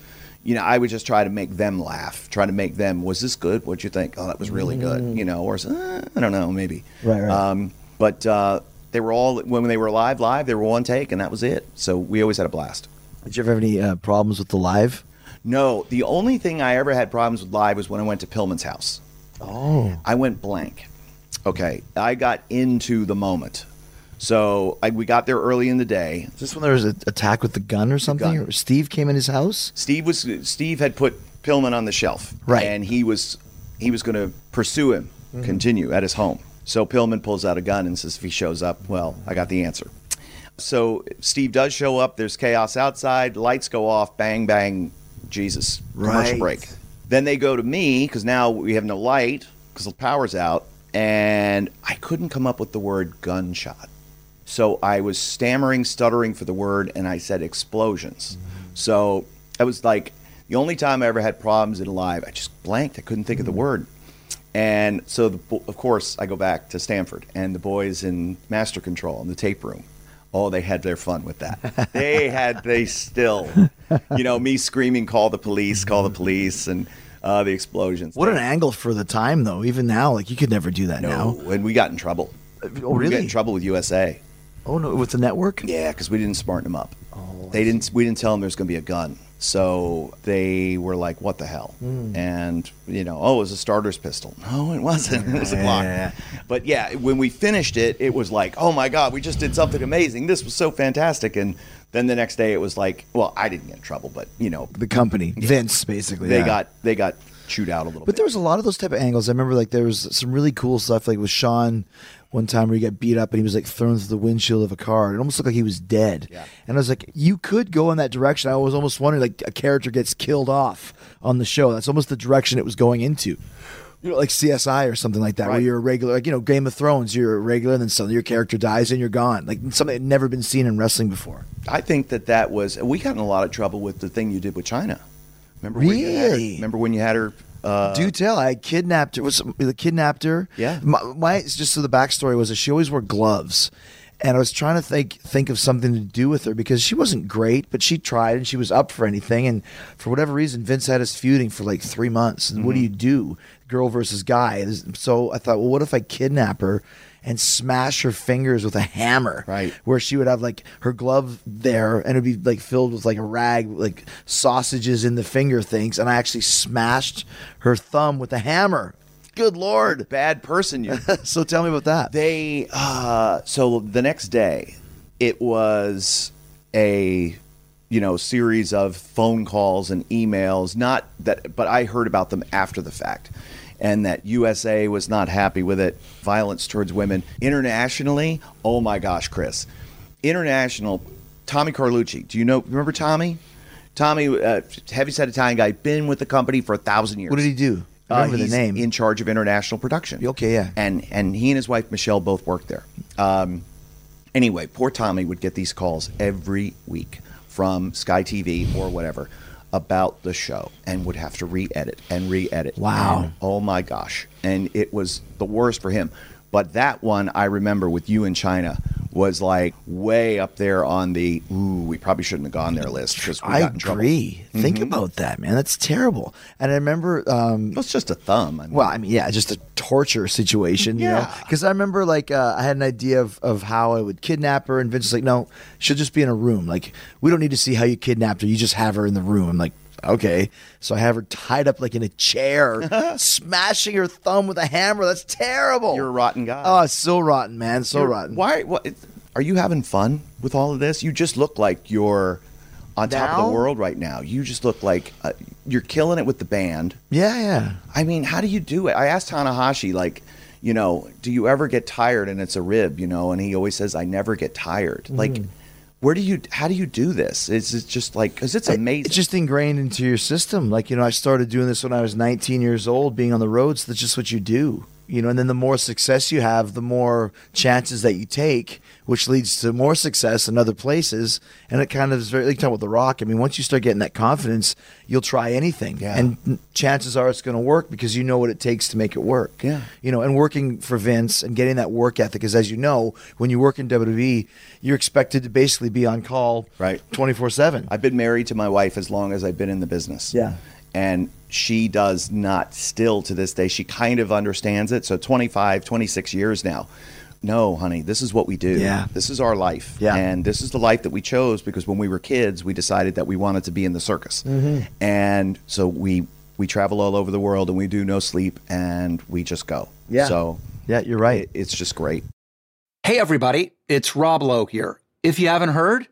you know i would just try to make them laugh try to make them was this good? What'd you think? Oh that was really good you know or uh, i don't know maybe. Right, right. um, but uh, they were all when they were live live they were one take and that was it. So we always had a blast. Did you ever have any uh, problems with the live? no. The only thing i ever had problems with live was when i went to pillman's house. Oh, I went blank. Okay, I got into the moment. So I, we got there early in the day. Is this when there was an attack with the gun or something? gun. Or Steve came in his house? Steve was Steve had put Pillman on the shelf, Right. And he was he was going to pursue him, Mm-hmm. continue at his home. So Pillman pulls out a gun and says, "If he shows up, well, I got the answer." So Steve does show up. There's chaos outside. Lights go off. Bang bang. Jesus. Commercial Right. break. Then they go to me because now we have no light because the power's out, and I couldn't come up with the word gunshot. So I was stammering, stuttering for the word, and I said explosions. So I was like, the only time I ever had problems in live, I just blanked. I couldn't think of the word. And so, the, of course, I go back to Stamford, and the boys in master control in the tape room. Oh, they had their fun with that. they [LAUGHS] had, they still, you know, me screaming, call the police, call the police, and uh, the explosions. What an angle for the time, though. Even now, like you could never do that no, now. and we got in trouble. Oh, We got really? in trouble with USA. Oh no, with the network? Yeah, because we didn't smarten them up. Oh, they didn't. We didn't tell them there's going to be a gun. So they were like, "What the hell?" Hmm. And you know, oh, it was a starter's pistol. [LAUGHS] No, it wasn't. it was a Glock. Yeah. But yeah, when we finished it, it was like, "Oh my God, we just did something amazing! This was so fantastic!" And then the next day, it was like, "Well, I didn't get in trouble, but you know, The company, Vince, basically. they yeah. got they got chewed out a little bit. But bit." there was a lot of those type of angles. I remember like there was some really cool stuff like with Sean one time where he got beat up and he was like thrown through the windshield of a car. It almost looked like he was dead. Yeah. And I was like, you could go in that direction. I was almost wondering like a character gets killed off on the show. That's almost the direction it was going into. You know, like CSI or something like that, where you're a regular, like you know, Game of Thrones. You're a regular, and then suddenly your character dies and you're gone. Like something that had never been seen in wrestling before. I think that that was. We got in a lot of trouble with the thing you did with Chyna. Remember? When you had her- Really? remember when you had her? Uh, Do tell. I kidnapped her. Was the kidnapped her? Yeah. My, my just so the backstory was that she always wore gloves, and I was trying to think think of something to do with her because she wasn't great, but she tried and she was up for anything. And for whatever reason, Vince had us feuding for like three months. And what do you do, girl versus guy? So I thought, well, what if I kidnap her? And smash her fingers with a hammer, Right. Where she would have like her glove there, and it'd be like filled with like a rag, like sausages in the finger things. And I actually smashed her thumb with a hammer. Good lord! bad person you. [LAUGHS] So tell me about that. They uh, so the next day, it was a you know series of phone calls and emails. Not that, but I heard about them after the fact, and that USA was not happy with it. Violence towards women internationally. Oh my gosh, Chris, international. Tommy Carlucci. Do you know? Remember Tommy? Tommy, uh, heavyset Italian guy, been with the company for a thousand years. what did he do? I Uh, remember he's the name. in charge of international production. Okay, yeah. And and he and his wife Michelle both worked there. Um, anyway, poor Tommy would get these calls every week from Sky TV or whatever about the show and would have to re-edit and re-edit. Wow. And, oh my gosh! And it was the worst for him. But that one I remember with you in Chyna was like way up there on the ooh we probably shouldn't have gone there list because we I agree. Think Mm-hmm. about that, man. That's terrible. And I remember um, It was just a thumb. I mean, Well, I mean, yeah, just a torture situation, you know. Yeah. Because I remember, like, uh, I had an idea of, of how I would kidnap her, and Vince was like, "No, she'll just be in a room. Like, we don't need to see how you kidnapped her. You just have her in the room." I'm like, "Okay." So I have her tied up like in a chair, [LAUGHS] smashing her thumb with a hammer. That's terrible. You're a rotten guy. Oh, so rotten, man. So You're- rotten. Why? What? Are you having fun with all of this? You just look like you're on top of the world right now. You just look like uh, you're killing it with the band. Yeah, yeah. I mean, how do you do it? I asked Tanahashi, like, you know, do you ever get tired and it's a rib, you know? And he always says, I never get tired. Mm-hmm. Like, where do you? How do you do this? Is it just like because it's amazing? It's just ingrained into your system. Like, you know, I started doing this when I was 19 years old, being on the roads. That's just what you do. You know, and then the more success you have, the more chances that you take, which leads to more success in other places. And it kind of is very, like, talking about The Rock. I mean, once you start getting that confidence, you'll try anything. Yeah. And chances are it's going to work because you know what it takes to make it work. Yeah. You know, and working for Vince and getting that work ethic, is, as you know, when you work in WWE, you're expected to basically be on call Right. 24 7. I've been married to my wife as long as I've been in the business. Yeah. And she does not still to this day. She kind of understands it. So 25, 26 years now. No, honey, this is what we do. Yeah. This is our life. Yeah. And this is the life that we chose because when we were kids, we decided that we wanted to be in the circus. Mm-hmm. And so we we travel all over the world and we do no sleep and we just go. Yeah. So Yeah, you're right. it's just great. Hey, everybody. it's Rob Lowe here. If you haven't heard,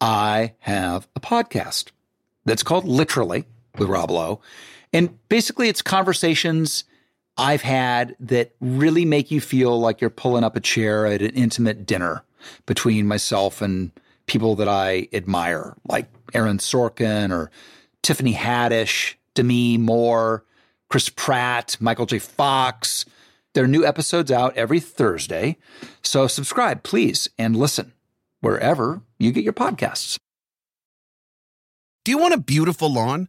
I have a podcast that's called Literally with Rob Lowe. And basically, it's conversations I've had that really make you feel like you're pulling up a chair at an intimate dinner between myself and people that I admire, like Aaron Sorkin or Tiffany Haddish, Demi Moore, Chris Pratt, Michael J. Fox. There are new episodes out every Thursday. So subscribe, please, and listen wherever you get your podcasts. Do you want a beautiful lawn?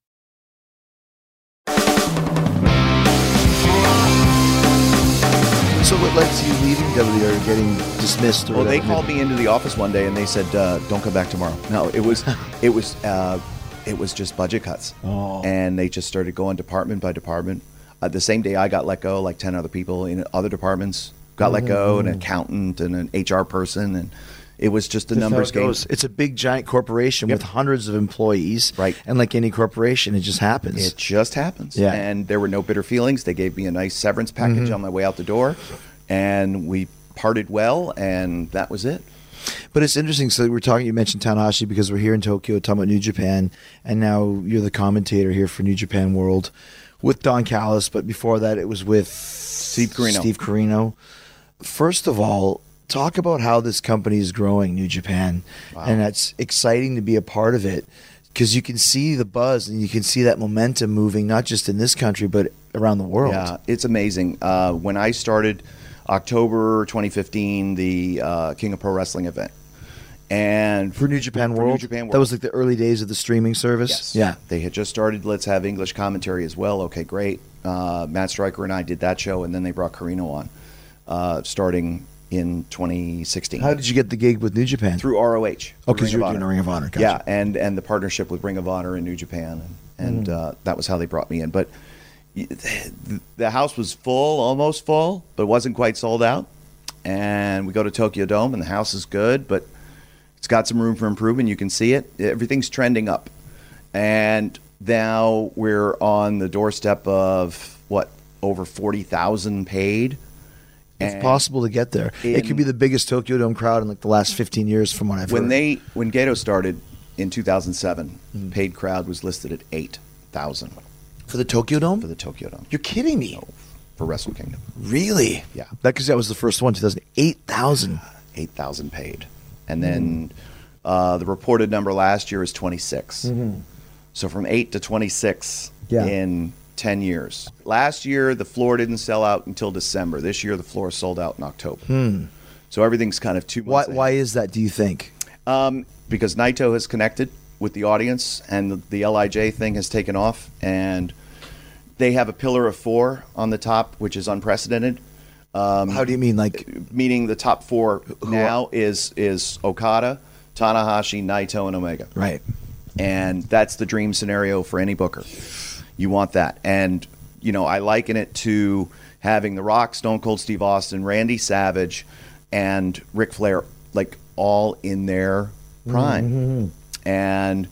So what led to you leaving WD or getting dismissed? Or Well, they called me into the office one day and they said, uh, "Don't come back tomorrow." No, it was, [LAUGHS] it was, uh, it was just budget cuts, Oh. and they just started going department by department. Uh, the same day I got let go, like ten other people in other departments got let go, Mm-hmm. an accountant and an HR person, and it was just a That's numbers game. goes. It's a big giant corporation Yep. with hundreds of employees, Right. And like any corporation, it just happens. It just happens. Yeah. And there were no bitter feelings. They gave me a nice severance package Mm-hmm. on my way out the door, and we parted well, and that was it. But it's interesting. So we're talking. You mentioned Tanahashi because we're here in Tokyo talking about New Japan, and now you're the commentator here for New Japan World with Don Callis. But before that, it was with Steve Corino. Steve Corino. First of all, talk about how this company is growing, New Japan, and that's exciting to be a part of it because you can see the buzz and you can see that momentum moving, not just in this country but around the world. Yeah, it's amazing. Uh, when I started October 2015, the uh, King of Pro Wrestling event, and For New Japan For New World, Japan that was like the early days of the streaming service. Yes. Yeah. They had just started Let's Have English Commentary as well. Okay, great. Uh, Matt Striker and I did that show, and then they brought Corino on, uh, starting in 2016. How did you get the gig with New Japan? Through ROH. Oh, because you of were doing Ring of Honor. Gotcha. Yeah, and and the partnership with Ring of Honor and New Japan, and, and Mm. uh, that was how they brought me in. But the house was full, almost full, but wasn't quite sold out. And we go to Tokyo Dome, and the house is good, but it's got some room for improvement. You can see it. Everything's trending up, and now we're on the doorstep of what over forty thousand paid. It's And- possible to get there. it could be the biggest Tokyo Dome crowd in like the last 15 years, from what I've when heard. they when Gedo started in 2007, paid crowd was listed at eight thousand for the Tokyo Dome, for the Tokyo Dome you're kidding me? for Wrestle Kingdom. Really? Yeah. That because that was the first one, 2008 thousand. Eight thousand paid, and then uh, the reported number last year is 26. So from eight to 26 Yeah. in 10 years. Last year the floor didn't sell out until December. This year the floor sold out in October. So everything's kind of two Why? Why is that? Do you think? Um, because Naito has connected with the audience, and the, the LIJ thing has taken off, and they have a pillar of four on the top, which is unprecedented. Um, How do you mean? Like, meaning the top four now is is Okada, Tanahashi, Naito, and Omega right? and that's the dream scenario for any booker. You want that, and you know I liken it to having The Rock, Stone Cold Steve Austin, Randy Savage, and Ric Flair, like all in their prime, mm-hmm. and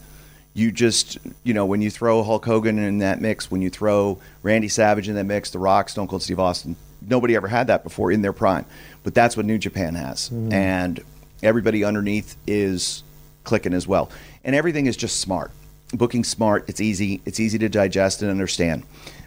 you just you know when you throw Hulk Hogan in that mix, when you throw Randy Savage in that mix, The Rock, Stone Cold Steve Austin, nobody ever had that before in their prime, but that's what New Japan has, mm-hmm. and everybody underneath is clicking as well. And everything is just smart. Booking smart. It's easy. It's easy to digest and understand.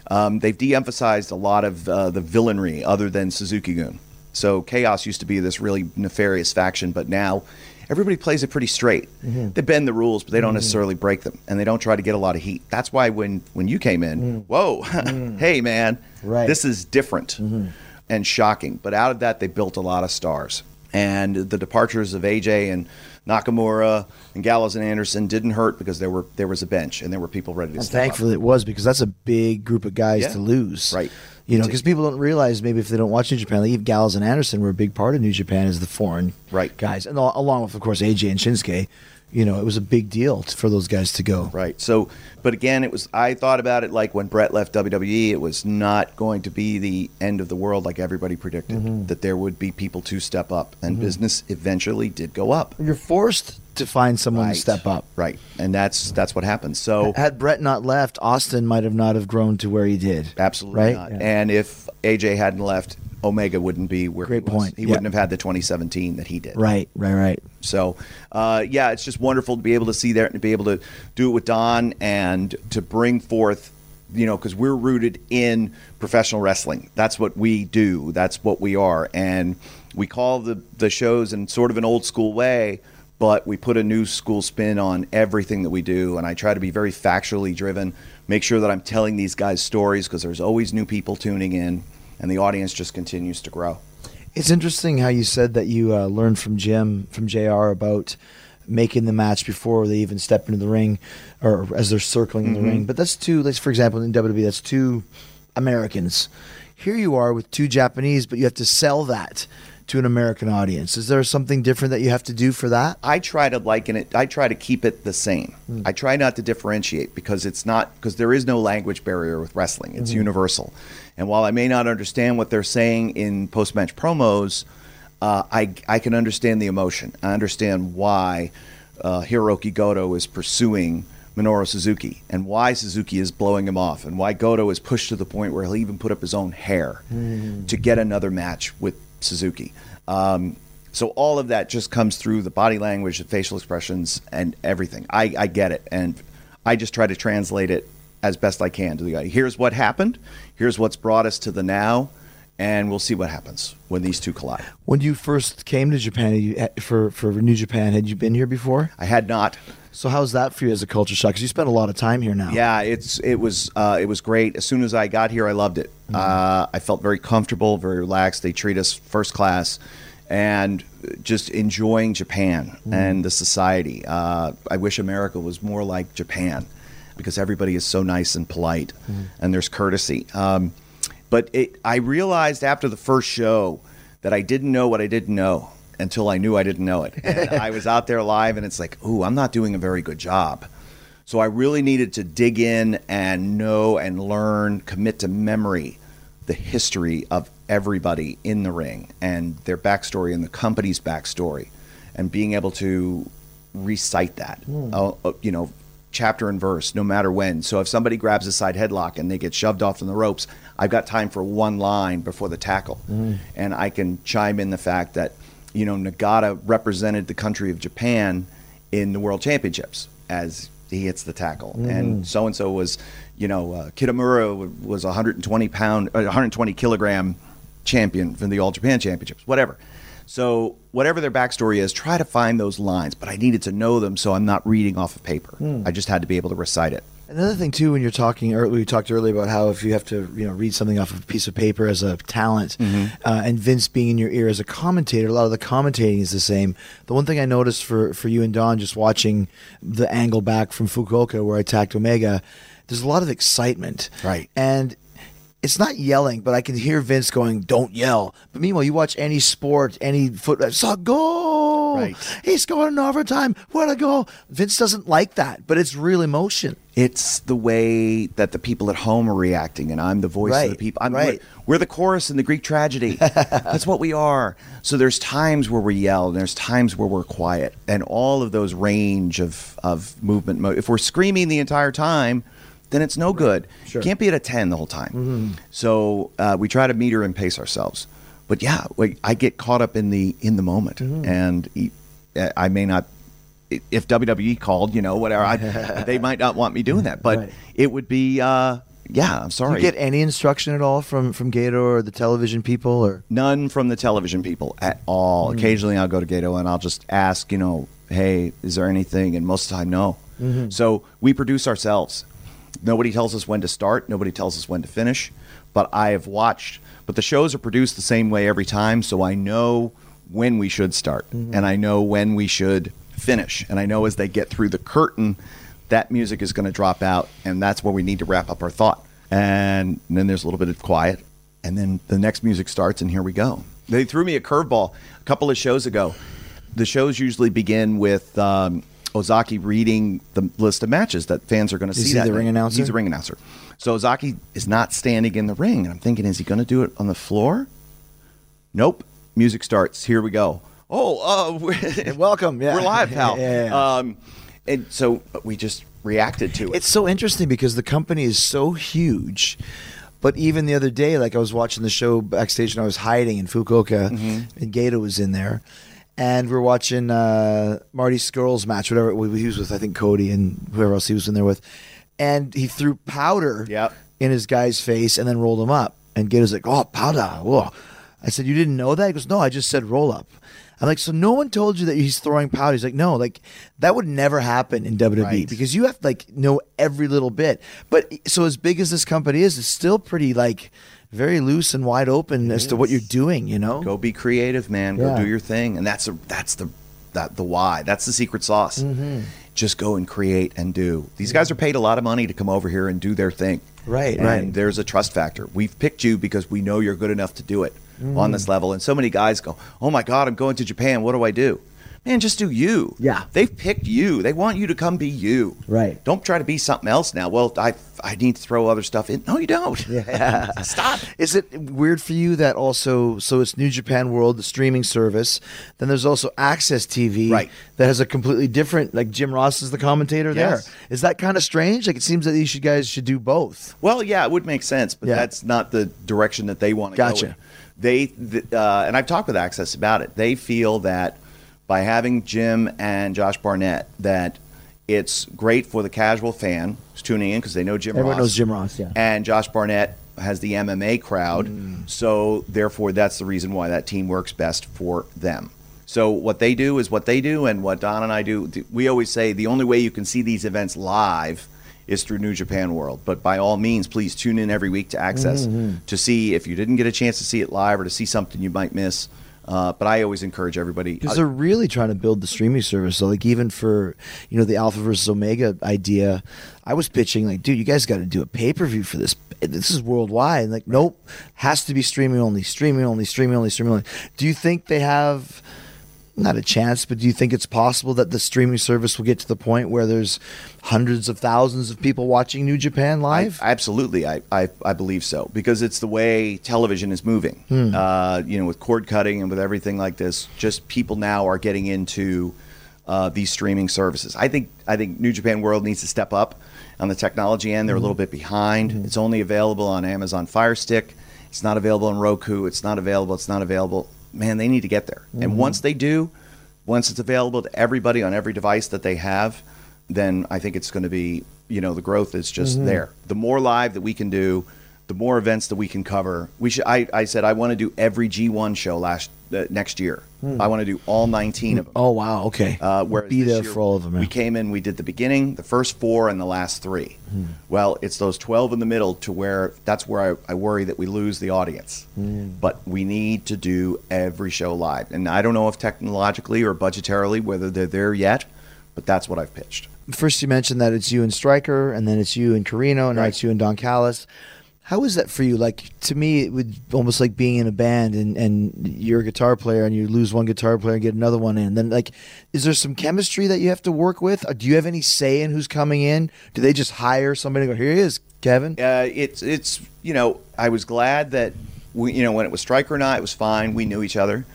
Um, they've de-emphasized a lot of uh, the villainry other than Suzuki Gun. So Chaos used to be this really nefarious faction, but now everybody plays it pretty straight. Mm-hmm. They bend the rules, but they don't mm-hmm. necessarily break them, and they don't try to get a lot of heat. That's why when when you came in, mm. whoa, [LAUGHS] mm. hey man, Right. this is different mm-hmm. and shocking. But out of that, they built a lot of stars. And the departures of AJ and Nakamura and Gallows and Anderson didn't hurt because there were there was a bench and there were people ready to And step up. thankfully it was because that's a big group of guys Yeah. to lose. Right. You know, because people don't realize maybe if they don't watch New Japan, like even Gallows and Anderson were a big part of New Japan as the foreign Right. guys, and along with of course AJ and Shinsuke. You know, it was a big deal for those guys to go. Right. So, but again, it was. I thought about it like when Bret left WWE. It was not going to be the end of the world like everybody predicted. Mm-hmm. That there would be people to step up, and business eventually did go up. You're forced to find someone Right. to step up. Right, and that's that's what happened. So Had Bret not left, Austin might have not have grown to where he did. absolutely right. not. Yeah. And if AJ hadn't left, Omega wouldn't be where Great he was. point. He Yeah. wouldn't have had the 2017 that he did. Right, right, right. So, uh, yeah, it's just wonderful to be able to see that and to be able to do it with Don and to bring forth, you know, because we're rooted in professional wrestling. That's what we do. That's what we are, and we call the the shows in sort of an old school way. But we put a new school spin on everything that we do, and I try to be very factually driven. Make sure that I'm telling these guys stories because there's always new people tuning in, and the audience just continues to grow. It's interesting how you said that you uh, learned from Jim, from JR, about making the match before they even step into the ring or as they're circling in the ring. But that's two, like, for example, in WWE, that's two Americans. Here you are with two Japanese, but you have to sell that to an American audience. Is there something different that you have to do for that? I try to liken it. I try to keep it the same. Hmm. I try not to differentiate because it's not because there is no language barrier with wrestling. It's Mm-hmm. universal. And while I may not understand what they're saying in post match promos, uh, I I can understand the emotion. I understand why uh, Hirooki Goto is pursuing Minoru Suzuki and why Suzuki is blowing him off and why Goto is pushed to the point where he'll even put up his own hair to get another match with Suzuki. Um, so all of that just comes through the body language, the facial expressions, and everything. I, I get it, and I just try to translate it as best I can to the guy. Here's what happened. Here's what's brought us to the now, and we'll see what happens when these two collide. When you first came to Japan you, eh, for, for New Japan, had you been here before? I had not. So how's that for you as a culture shock? Because you spent a lot of time here now. Yeah, it's it was uh, it was great. As soon as I got here, I loved it. Uh, I felt very comfortable, very relaxed. They treat us first class, and just enjoying Japan and the society. Uh, I wish America was more like Japan, because everybody is so nice and polite, and there's courtesy. Um, but it, I realized after the first show that I didn't know what I didn't know until I knew I didn't know it. And [LAUGHS] I was out there live, and it's like, ooh, I'm not doing a very good job. So I really needed to dig in and know and learn, commit to memory the history of everybody in the ring and their backstory and the company's backstory, and being able to recite that, uh, uh, you know, chapter and verse, no matter when. So if somebody grabs a side headlock and they get shoved off from the ropes, I've got time for one line before the tackle, and I can chime in the fact that you know Nagata represented the country of Japan in the World Championships as he hits the tackle, and so and so was, you know, uh, Kitamura was a 120 pound, uh, 120 kilogram champion from the All Japan Championships, whatever. So whatever their backstory is, try to find those lines. But I needed to know them, so I'm not reading off of paper. I just had to be able to recite it. Another thing too, when you're talking, or we talked earlier about how if you have to, you know, read something off of a piece of paper as a talent, uh, and Vince being in your ear as a commentator, a lot of the commentating is the same. The one thing I noticed for for you and Don, just watching the angle back from Fukuoka where I attacked Omega, there's a lot of excitement, Right. And it's not yelling, but I can hear Vince going, "Don't yell." But meanwhile, you watch any sport, any foot, uh, it's a goal. Right. He's going in overtime. What a goal! Vince doesn't like that, but it's real emotion. It's the way that the people at home are reacting, and I'm the voice of the people. I'm, right. we're, we're the chorus in the Greek tragedy. [LAUGHS] That's what we are. So there's times where we yell, and there's times where we're quiet, and all of those range of of movement. Mo- if we're screaming the entire time, then it's no good. Sure. Can't be at a ten the whole time. So uh, we try to meter and pace ourselves. But yeah, I get caught up in the in the moment, and I may not if WWE called, you know, whatever, I, [LAUGHS] they might not want me doing that, but Right. it would be, uh, yeah, I'm Do sorry. you get any instruction at all from from Gedo or the television people or None from the television people at all. Occasionally I'll go to Gedo and I'll just ask, you know, hey, is there anything? And most of the time, no. So we produce ourselves. Nobody tells us when to start, nobody tells us when to finish, but I have watched. But the shows are produced the same way every time, so I know when we should start and I know when we should finish. And I know as they get through the curtain, that music is going to drop out, and that's where we need to wrap up our thought. And then there's a little bit of quiet, and then the next music starts, and here we go. They threw me a curveball a couple of shows ago. The shows usually begin with um, Ozaki reading the list of matches that fans are going to Is see. he that the night. ring announcer? He's a ring announcer. So Ozaki is not standing in the ring, and I'm thinking, is he going to do it on the floor? Nope. Music starts. Here we go. Oh, uh, [LAUGHS] Welcome. Yeah. we're live, pal. [LAUGHS] Yeah, yeah. Um, and so we just reacted to it. It's so interesting because the company is so huge. But even the other day, like I was watching the show backstage and I was hiding in Fukuoka, and Gedo was in there, and we're watching uh, Marty Scurll's match, whatever he was with, I think Cody and whoever else he was in there with, and he threw powder Yep. in his guy's face and then rolled him up, and Gedo's like, "Oh, powder!" Whoa. I said, "You didn't know that?" He goes, "No, I just said roll up." I'm like, so no one told you that he's throwing powder. He's like, no, like that would never happen in WWE Right. because you have to like know every little bit. But so as big as this company is, it's still pretty like very loose and wide open as to what you're doing. You know, go be creative, man. Go do your thing, and that's a, that's the that the why. That's the secret sauce. Mm-hmm. Just go and create and do. These guys are paid a lot of money to come over here and do their thing. Right, and right. There's a trust factor. We've picked you because we know you're good enough to do it Mm-hmm. on this level. And so many guys go, "Oh my God, I'm going to Japan. What do I do?" Man, just do you. Yeah. They've picked you. They want you to come be you. Right. Don't try to be something else now. Well, I I need to throw other stuff in. No, you don't. Yeah. [LAUGHS] Stop. Is it weird for you that also so it's New Japan World, the streaming service, then there's also AXS TV Right. that has a completely different like Jim Ross is the commentator Yes. there. Is that kind of strange? Like it seems that these guys should do both. Well, yeah, it would make sense, but Yeah. that's not the direction that they want to Gotcha. go. in. They th- uh, and I've talked with AXS about it. They feel that by having Jim and Josh Barnett, that it's great for the casual fan who's tuning in because they know Jim. Everyone Ross. knows Jim Ross, yeah. And Josh Barnett has the MMA crowd, Mm. so therefore that's the reason why that team works best for them. So what they do is what they do, and what Don and I do. We always say the only way you can see these events live is through New Japan World. But by all means, please tune in every week to AXS Mm-hmm. to see if you didn't get a chance to see it live or to see something you might miss. Uh, but I always encourage everybody. Because they're really trying to build the streaming service. So, like, even for you know the Alpha versus Omega idea, I was pitching like, dude, you guys got to do a pay per view for this. This is worldwide. And like, nope, has to be streaming only, streaming only, streaming only, streaming only. Do you think they have? Not a chance, but do you think it's possible that the streaming service will get to the point where there's hundreds of thousands of people watching New Japan live? I, absolutely, I, I I believe so because it's the way television is moving. Hmm. Uh, you know, with cord cutting and with everything like this, just people now are getting into uh, these streaming services. I think I think New Japan World needs to step up on the technology end. They're a little bit behind. It's only available on Amazon Fire Stick. It's not available on Roku. It's not available. It's not available. Man, they need to get there. And mm-hmm. once they do, once it's available to everybody on every device that they have, then I think it's going to be, you know, the growth is just mm-hmm. there. The more live that we can do, the more events that we can cover. We should. I, I said I want to do every G1 show last uh, next year. I want to do all 19 of them. oh wow, okay. Uh, whereas be there for all of them. We came in, we did the beginning, the first four, and the last three. Hmm. Well, it's those 12 in the middle to where that's where I, I worry that we lose the audience. Hmm. But we need to do every show live. And I don't know if technologically or budgetarily whether they're there yet, but that's what I've pitched. first you mentioned that it's you and Striker, and then it's you and Corino, and now it's you and Don Callis. How is that for you? Like to me, it would almost like being in a band, and, and you're a guitar player, and you lose one guitar player and get another one in. Then like, is there some chemistry that you have to work with? Or do you have any say in who's coming in? Do they just hire somebody? and go here he is, Kevin. Uh, it's it's you know I was glad that we you know when it was Striker and I it was fine we knew each other.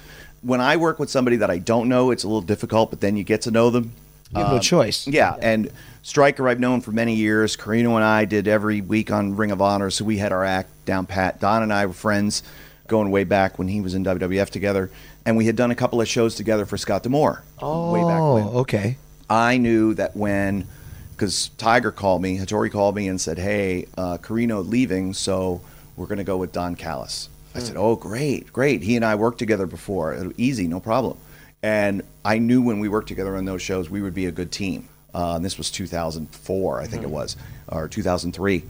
When I work with somebody that I don't know, it's a little difficult, but then you get to know them. You have no choice. Yeah, and Striker I've known for many years. Corino and I did every week on Ring of Honor, so we had our act down pat. Don and I were friends going way back when he was in WWF together, and we had done a couple of shows together for Scott D'Amore Oh, way back when. Oh, okay. I knew that when, because Tiger called me, Hattori called me and said, "Hey, uh, Corino leaving, so we're going to go with Don Callis." I said, "Oh, great, great." He and I worked together before, easy, no problem. And I knew when we worked together on those shows, we would be a good team. Uh, this was 2004, I think it was, or 2003.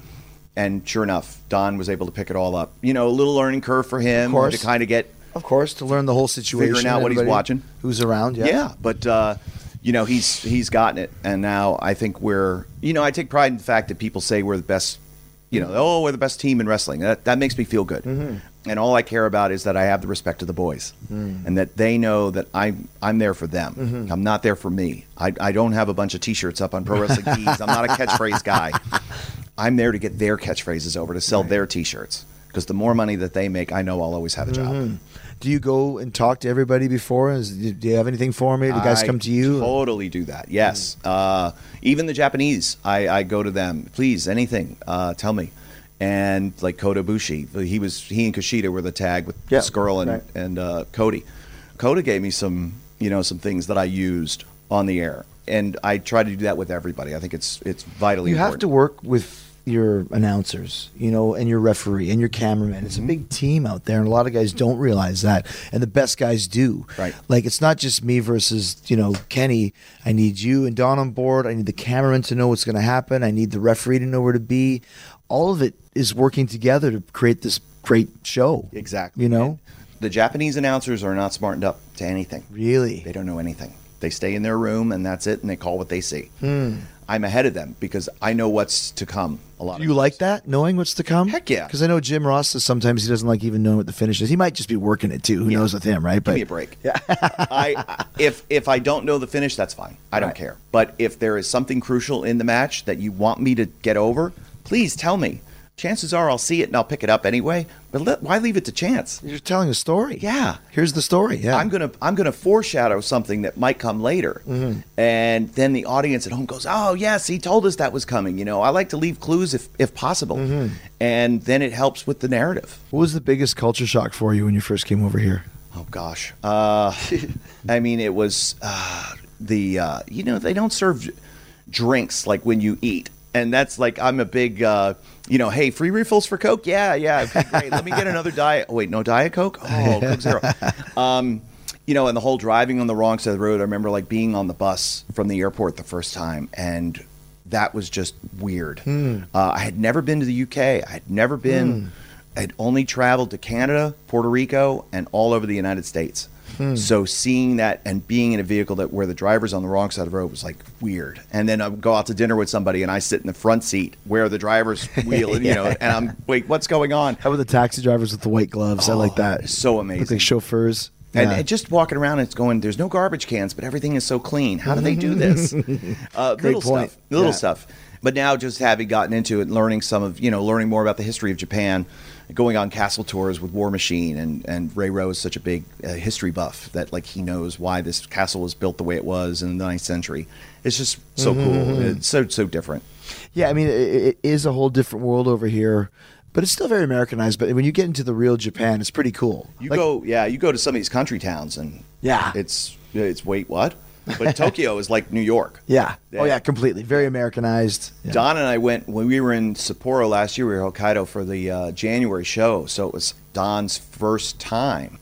And sure enough, Don was able to pick it all up. You know, a little learning curve for him to kind of get Of course, to learn the whole situation, Figuring out what he's watching. who's around. Yeah. yeah, but uh, you know, he's he's gotten it, and now I think we're, you know, I take pride in the fact that people say we're the best, you know, oh, we're the best team in wrestling. That that makes me feel good, and all I care about is that I have the respect of the boys, and that they know that I'm I'm there for them. I'm not there for me. I I don't have a bunch of T-shirts up on Pro Wrestling [LAUGHS] Tees. I'm not a catchphrase guy. I'm there to get their catchphrases over to sell their T-shirts because the more money that they make, I know I'll always have a job. Do you go and talk to everybody before? Is, do you have anything for me? Do guys I come to you? Totally do that. Yes. Uh, even the Japanese, I, I go to them. Please, anything, uh, tell me. And like Kota Ibushi, he was he and Kushida were the tag with Yeah, Scurll and right. and uh, Cody. Kota gave me some you know some things that I used on the air, and I try to do that with everybody. I think it's it's vitally you have to work with your announcers, you know, and your referee and your cameraman. It's a big team out there, and a lot of guys don't realize that, and the best guys do. Right. Like it's not just me versus you know Kenny. I need you and Don on board. I need the cameraman to know what's going to happen. I need the referee to know where to be. All of it is working together to create this great show. Exactly. You know, the Japanese announcers are not smartened up to anything. really. They don't know anything. They stay in their room and that's it, and they call what they see. Hmm. I'm ahead of them because I know what's to come. A lot. Do you like that, knowing what's to come? Heck yeah. Because I know Jim Ross says sometimes he doesn't like even knowing what the finish is. He might just be working it too. Who knows with him, right? Give me a break. Yeah. [LAUGHS] I if if I don't know the finish, that's fine. I don't Right. care. But if there is something crucial in the match that you want me to get over, please tell me. Chances are I'll see it and I'll pick it up anyway. But let, why leave it to chance? You're telling a story. Yeah. Here's the story. Yeah. I'm gonna I'm gonna foreshadow something that might come later, Mm-hmm. and then the audience at home goes, "Oh yes, he told us that was coming." You know, I like to leave clues if if possible, Mm-hmm. and then it helps with the narrative. what was the biggest culture shock for you when you first came over here? Oh gosh, uh, [LAUGHS] I mean, it was uh, the uh, you know they don't serve drinks like when you eat, and that's like I'm a big. Uh, you know, hey, free refills for Coke? Yeah, yeah, [LAUGHS] great. Let me get another diet. Oh, wait, no diet Coke? Oh, Coke Zero. [LAUGHS] Um, you know, and the whole driving on the wrong side of the road. I remember like being on the bus from the airport the first time, and that was just weird. Uh, I had never been to the UK. I had never been. I'd only traveled to Canada, Puerto Rico, and all over the United States. So seeing that and being in a vehicle that where the driver's on the wrong side of the road was like weird. And then I would go out to dinner with somebody and I sit in the front seat where the driver's [LAUGHS] wheel, and, you know, and I'm wait, what's going on? How about the taxi drivers with the white gloves? I like that. Oh, so amazing. Look like chauffeurs. And, Yeah. and just walking around, it's going. There's no garbage cans, but everything is so clean. How do they do this? [LAUGHS] uh, little point. stuff, little Yeah. stuff. But now, just having gotten into it, and learning some of you know, learning more about the history of Japan, going on castle tours with War Machine, and and Ray Rowe is such a big uh, history buff that like he knows why this castle was built the way it was in the ninth century. It's just so Mm-hmm. cool. It's so so different. yeah, I mean, it, it is a whole different world over here, but it's still very Americanized. But when you get into the real Japan, it's pretty cool. You Like, go, yeah, you go to some of these country towns, and Yeah. it's it's wait what? But [LAUGHS] Tokyo is like New York. Yeah. Oh, yeah, completely. Very Americanized. Yeah. Don and I went when we were in Sapporo last year. We were in Hokkaido for the uh, January show, so it was Don's first time.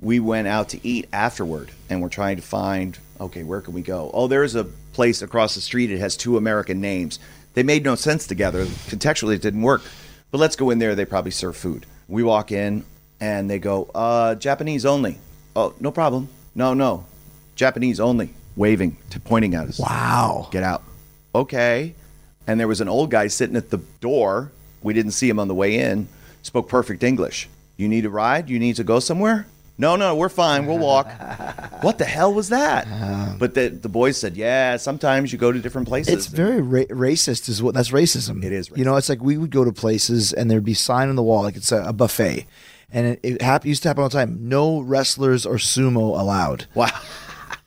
We went out to eat afterward, and we're trying to find okay, where can we go? Oh, there's a place across the street. It has two American names. They made no sense together. Contextually, it didn't work. But let's go in there. They probably serve food. We walk in, and they go, uh, Japanese only. Oh, no problem. No, no, Japanese only. Waving, to pointing at us Wow. get out. Okay. And there was an old guy sitting at the door. We didn't see him on the way in. Spoke perfect English. You need a ride? You need to go somewhere? No, no, we're fine. We'll walk. [LAUGHS] what the hell was that? Uh-huh. but the, the boys said, yeah, sometimes you go to different places. It's very ra- racist, is what that's racism. It is You know, it's like we would go to places and there'd be sign on the wall, like it's a, a buffet, and it, it hap- used to happen all the time. No wrestlers or sumo allowed. wow. [LAUGHS]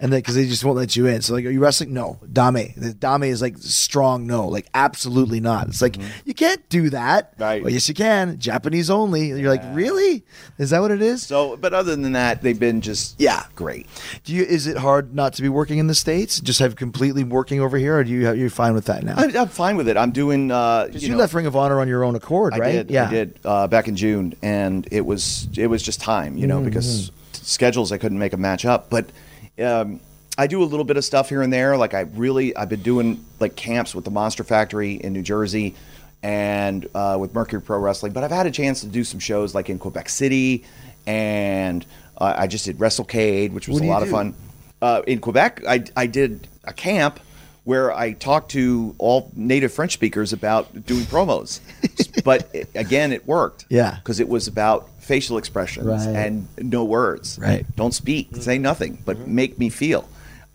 and then because they just won't let you in. So like, are you wrestling? No, dame. The dame is like strong. No, like absolutely not. It's like you can't do that. Mm-hmm. Right. Well, yes, you can. Japanese only. And you're like, really? Is that what it is? So, but other than that, they've been just Yeah. great. Do you? Is it hard not to be working in the states? Just have completely working over here, or do you? You're fine with that now? I'm, I'm fine with it. I'm doing. Uh, you you, know, left Ring of Honor on your own accord, I right? did. Yeah. I did uh, back in June, and it was it was just time, you know, Mm-hmm. because schedules I couldn't make a match up. But um, I do a little bit of stuff here and there. Like I really, I've been doing like camps with the Monster Factory in New Jersey, and uh, with Mercury Pro Wrestling. But I've had a chance to do some shows like in Quebec City, and uh, I just did WrestleCade, which was a do lot of fun. Uh, in Quebec, I, I did a camp where I talked to all native French speakers about doing promos. [LAUGHS] but it, again, it worked. Yeah. Because it was about facial expressions Right. and no words. Right. Don't speak, say nothing, but make me feel.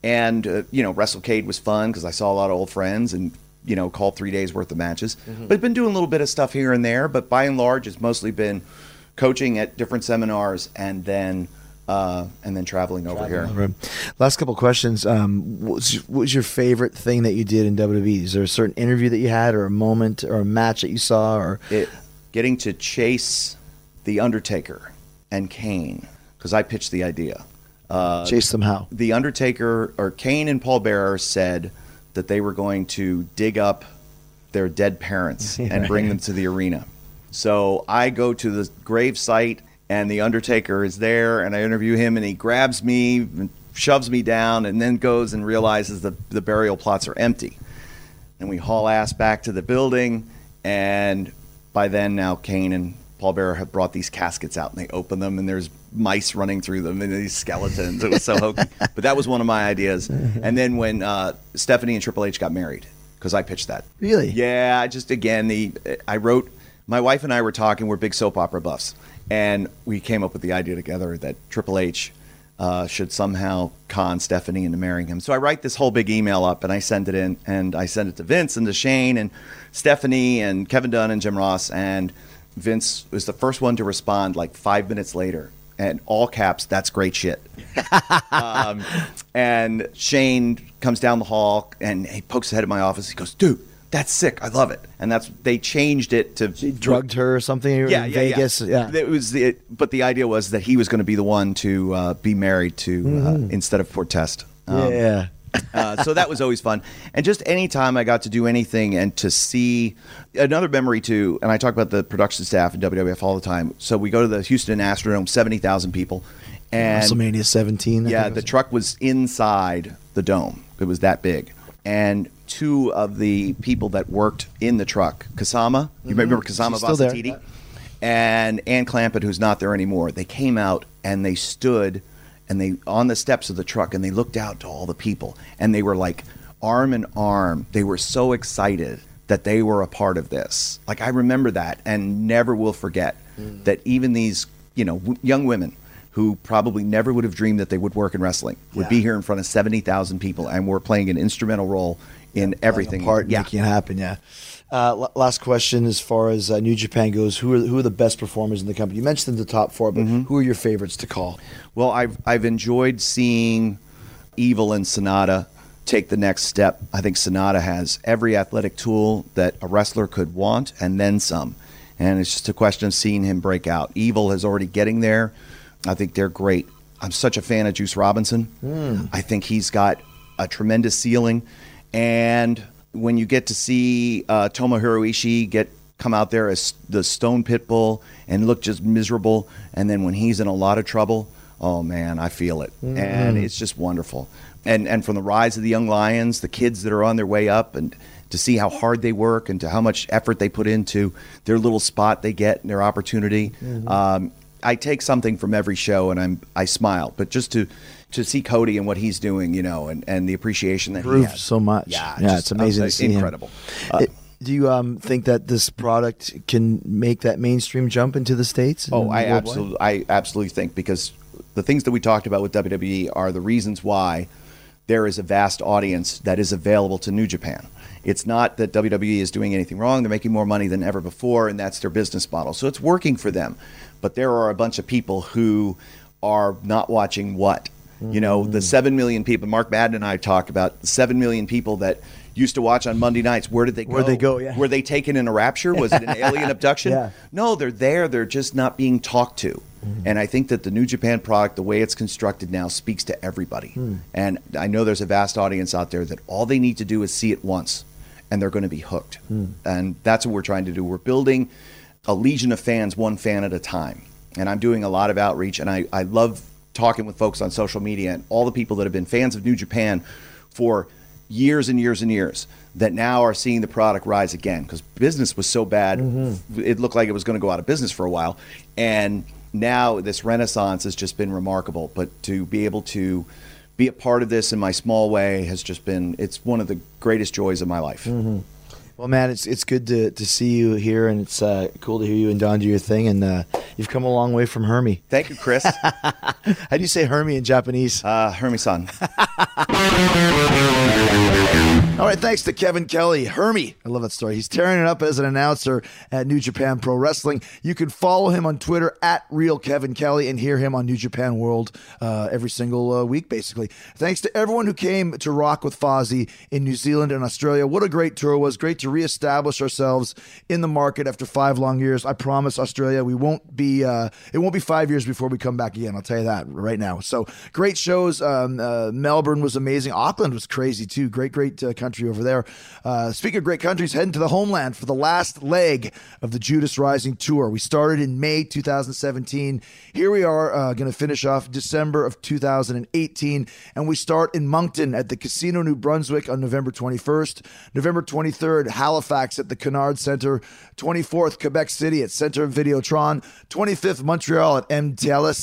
And, uh, you know, WrestleCade was fun because I saw a lot of old friends and, you know, called three days worth of matches. But I've been doing a little bit of stuff here and there. But by and large, it's mostly been coaching at different seminars and then. Uh, and then traveling over here. Right. Last couple questions. Um, what was, what was your favorite thing that you did in WWE? Is there a certain interview that you had, or a moment, or a match that you saw, or it, getting to chase the Undertaker and Kane because I pitched the idea. Uh, chase them how? the Undertaker or Kane and Paul Bearer said that they were going to dig up their dead parents [LAUGHS] and bring them to the arena. So I go to the grave site and the Undertaker is there and I interview him and he grabs me and shoves me down and then goes and realizes that the burial plots are empty. And we haul ass back to the building and by then now Kane and Paul Bearer have brought these caskets out and they open them and there's mice running through them and these skeletons. It was so hokey. [LAUGHS] But that was one of my ideas. And then when uh, Stephanie and Triple H got married, because I pitched that. Really? Yeah, I just again the I wrote my wife and I were talking, we're big soap opera buffs, and we came up with the idea together that Triple H uh, should somehow con Stephanie into marrying him. So I write this whole big email up and I send it in and I send it to Vince and to Shane and Stephanie and Kevin Dunn and Jim Ross and Vince was the first one to respond like five minutes later and all caps that's great shit [LAUGHS] um, and Shane comes down the hall and he pokes his head at my office. He goes, "Dude, that's sick. I love it." And that's they changed it to He drugged her or something yeah, in yeah, Vegas. Yeah. It was the, but the idea was that he was going to be the one to uh, be married to uh, instead of poor Test. Um, yeah. Uh, so that was always fun. And just anytime I got to do anything and to see another memory too, and I talk about the production staff in WWF all the time. So we go to the Houston Astrodome, 70,000 people. And WrestleMania 17. I yeah, the truck was inside the dome. It was that big. And two of the people that worked in the truck, Kasama, you may remember Kasama Mm-hmm. She's still there. Vasatiti? And Ann Clampett, who's not there anymore, they came out and they stood and they on the steps of the truck and they looked out to all the people and they were like arm in arm. They were so excited that they were a part of this. Like I remember that and never will forget Mm. that even these, you know, w- young women who probably never would have dreamed that they would work in wrestling would be here in front of 70,000 people and we're playing an instrumental role in everything. part yeah. making it happen. Yeah. Uh, last question, as far as uh, New Japan goes, who are who are the best performers in the company? You mentioned the top four, but Mm-hmm. who are your favorites to call? Well, I've I've enjoyed seeing Evil and Sanada take the next step. I think Sanada has every athletic tool that a wrestler could want and then some. And it's just a question of seeing him break out. Evil is already getting there. I think they're great. I'm such a fan of Juice Robinson. I think he's got a tremendous ceiling. And when you get to see uh, Tomohiro Ishii get come out there as the Stone Pitbull and look just miserable, and then when he's in a lot of trouble, oh man, I feel it, and it's just wonderful. And and from the rise of the young lions, the kids that are on their way up, and to see how hard they work and to how much effort they put into their little spot they get and their opportunity. Um, I take something from every show and I'm I smile, but just to to see Cody and what he's doing, you know, and, and the appreciation that he Proved has. so much. Yeah, yeah, just- it's amazing uh, to see him. incredible. Uh, It- do you um, think that this product can make that mainstream jump into the states? Oh, I absolutely, I absolutely think because the things that we talked about with WWE are the reasons why there is a vast audience that is available to New Japan. It's not that WWE is doing anything wrong; they're making more money than ever before, and that's their business model. So it's working for them. But there are a bunch of people who are not watching what you know Mm-hmm. the seven million people. Mark Madden and I talk about the seven million people that used to watch on Monday nights. Where did they go? Where'd they go? Yeah. Were they taken in a rapture? Was it an [LAUGHS] alien abduction? Yeah. No, they're there. They're just not being talked to. Mm-hmm. And I think that the New Japan product, the way it's constructed now, speaks to everybody. Hmm. And I know there's a vast audience out there that all they need to do is see it once and they're going to be hooked. Hmm. And that's what we're trying to do. We're building a legion of fans, one fan at a time. And I'm doing a lot of outreach. And I, I love talking with folks on social media and all the people that have been fans of New Japan for years and years and years that now are seeing the product rise again because business was so bad mm-hmm. it looked like it was going to go out of business for a while and now this renaissance has just been remarkable but to be able to be a part of this in my small way has just been it's one of the greatest joys of my life. Mm-hmm. Well, man, it's it's good to, to see you here, and it's uh, cool to hear you and Don do your thing. And uh, you've come a long way from Hermie. Thank you, Chris. [LAUGHS] How do you say Hermie in Japanese? uh, Hermie-san. [LAUGHS] All right, thanks to Kevin Kelly. Hermie, I love that story. He's tearing it up as an announcer at New Japan Pro Wrestling. You can follow him on Twitter at Real Kevin Kelly and hear him on New Japan World uh, every single uh, week, basically. Thanks to everyone who came to rock with Fozzy in New Zealand and Australia. What a great tour it was. Great to reestablish ourselves in the market after five long years. I promise Australia, we won't be. Uh, it won't be five years before we come back again. I'll tell you that right now. So great shows. Um, uh, Melbourne was amazing. Auckland was crazy too. Great, great uh, country over there. Uh, speaking of great countries, heading to the homeland for the last leg of the Judas Rising tour. We started in May 2017. Here we are uh, going to finish off December of 2018, and we start in Moncton at the Casino New Brunswick on November 21st, November 23rd Halifax at the Cunard Center, 24th Quebec City at Center Videotron, 25th Montreal at M. Uh,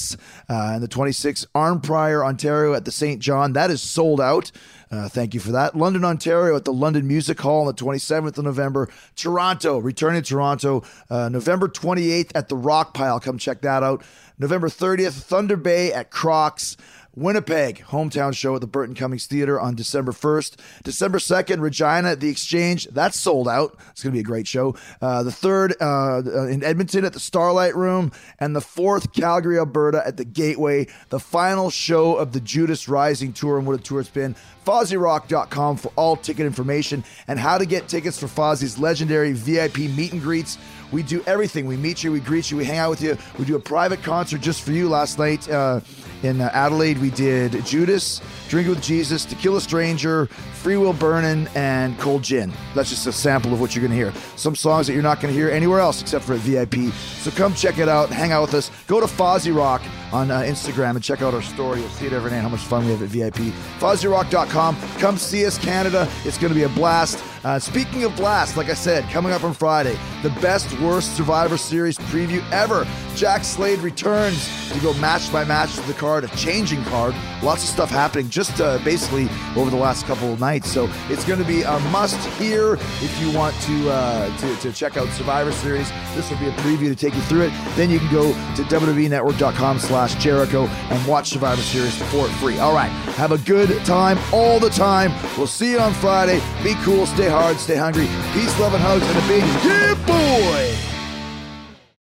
and the 26th Arnprior, Ontario at the St. John. That is sold out. Uh, thank you for that. London, Ontario at the London Music Hall on the 27th of November. Toronto, returning to Toronto, uh, November 28th at the Rock Pile. Come check that out. November 30th, Thunder Bay at Crocs. Winnipeg, hometown show at the Burton Cummings Theater on December 1st. December 2nd, Regina at the Exchange. That's sold out. It's going to be a great show. Uh, the 3rd, uh, in Edmonton at the Starlight Room. And the 4th, Calgary, Alberta at the Gateway. The final show of the Judas Rising Tour and what a tour it's been. FozzyRock.com for all ticket information and how to get tickets for Fozzy's legendary VIP meet and greets. We do everything. We meet you, we greet you, we hang out with you. We do a private concert just for you last night uh, in uh, Adelaide. We did Judas, Drink with Jesus, Tequila Stranger, Free Will Burnin', and Cold Gin. That's just a sample of what you're going to hear. Some songs that you're not going to hear anywhere else except for at VIP. So come check it out, hang out with us. Go to Fozzy Rock on uh, Instagram and check out our story. You'll see it every night how much fun we have at VIP. FozzyRock.com. Come see us, Canada. It's going to be a blast. Uh, speaking of blast, like I said, coming up on Friday, the best worst Survivor Series preview ever. Jack Slade returns to go match by match to the card, a changing card. Lots of stuff happening just uh, basically over the last couple of nights. So it's going to be a must hear if you want to, uh, to to check out Survivor Series. This will be a preview to take you through it. Then you can go to WWENetwork.com slash Jericho and watch Survivor Series for free. All right. Have a good time all the time. We'll see you on Friday. Be cool, stay hard, stay hungry. Peace, love, and hugs, and a big yeah, boy.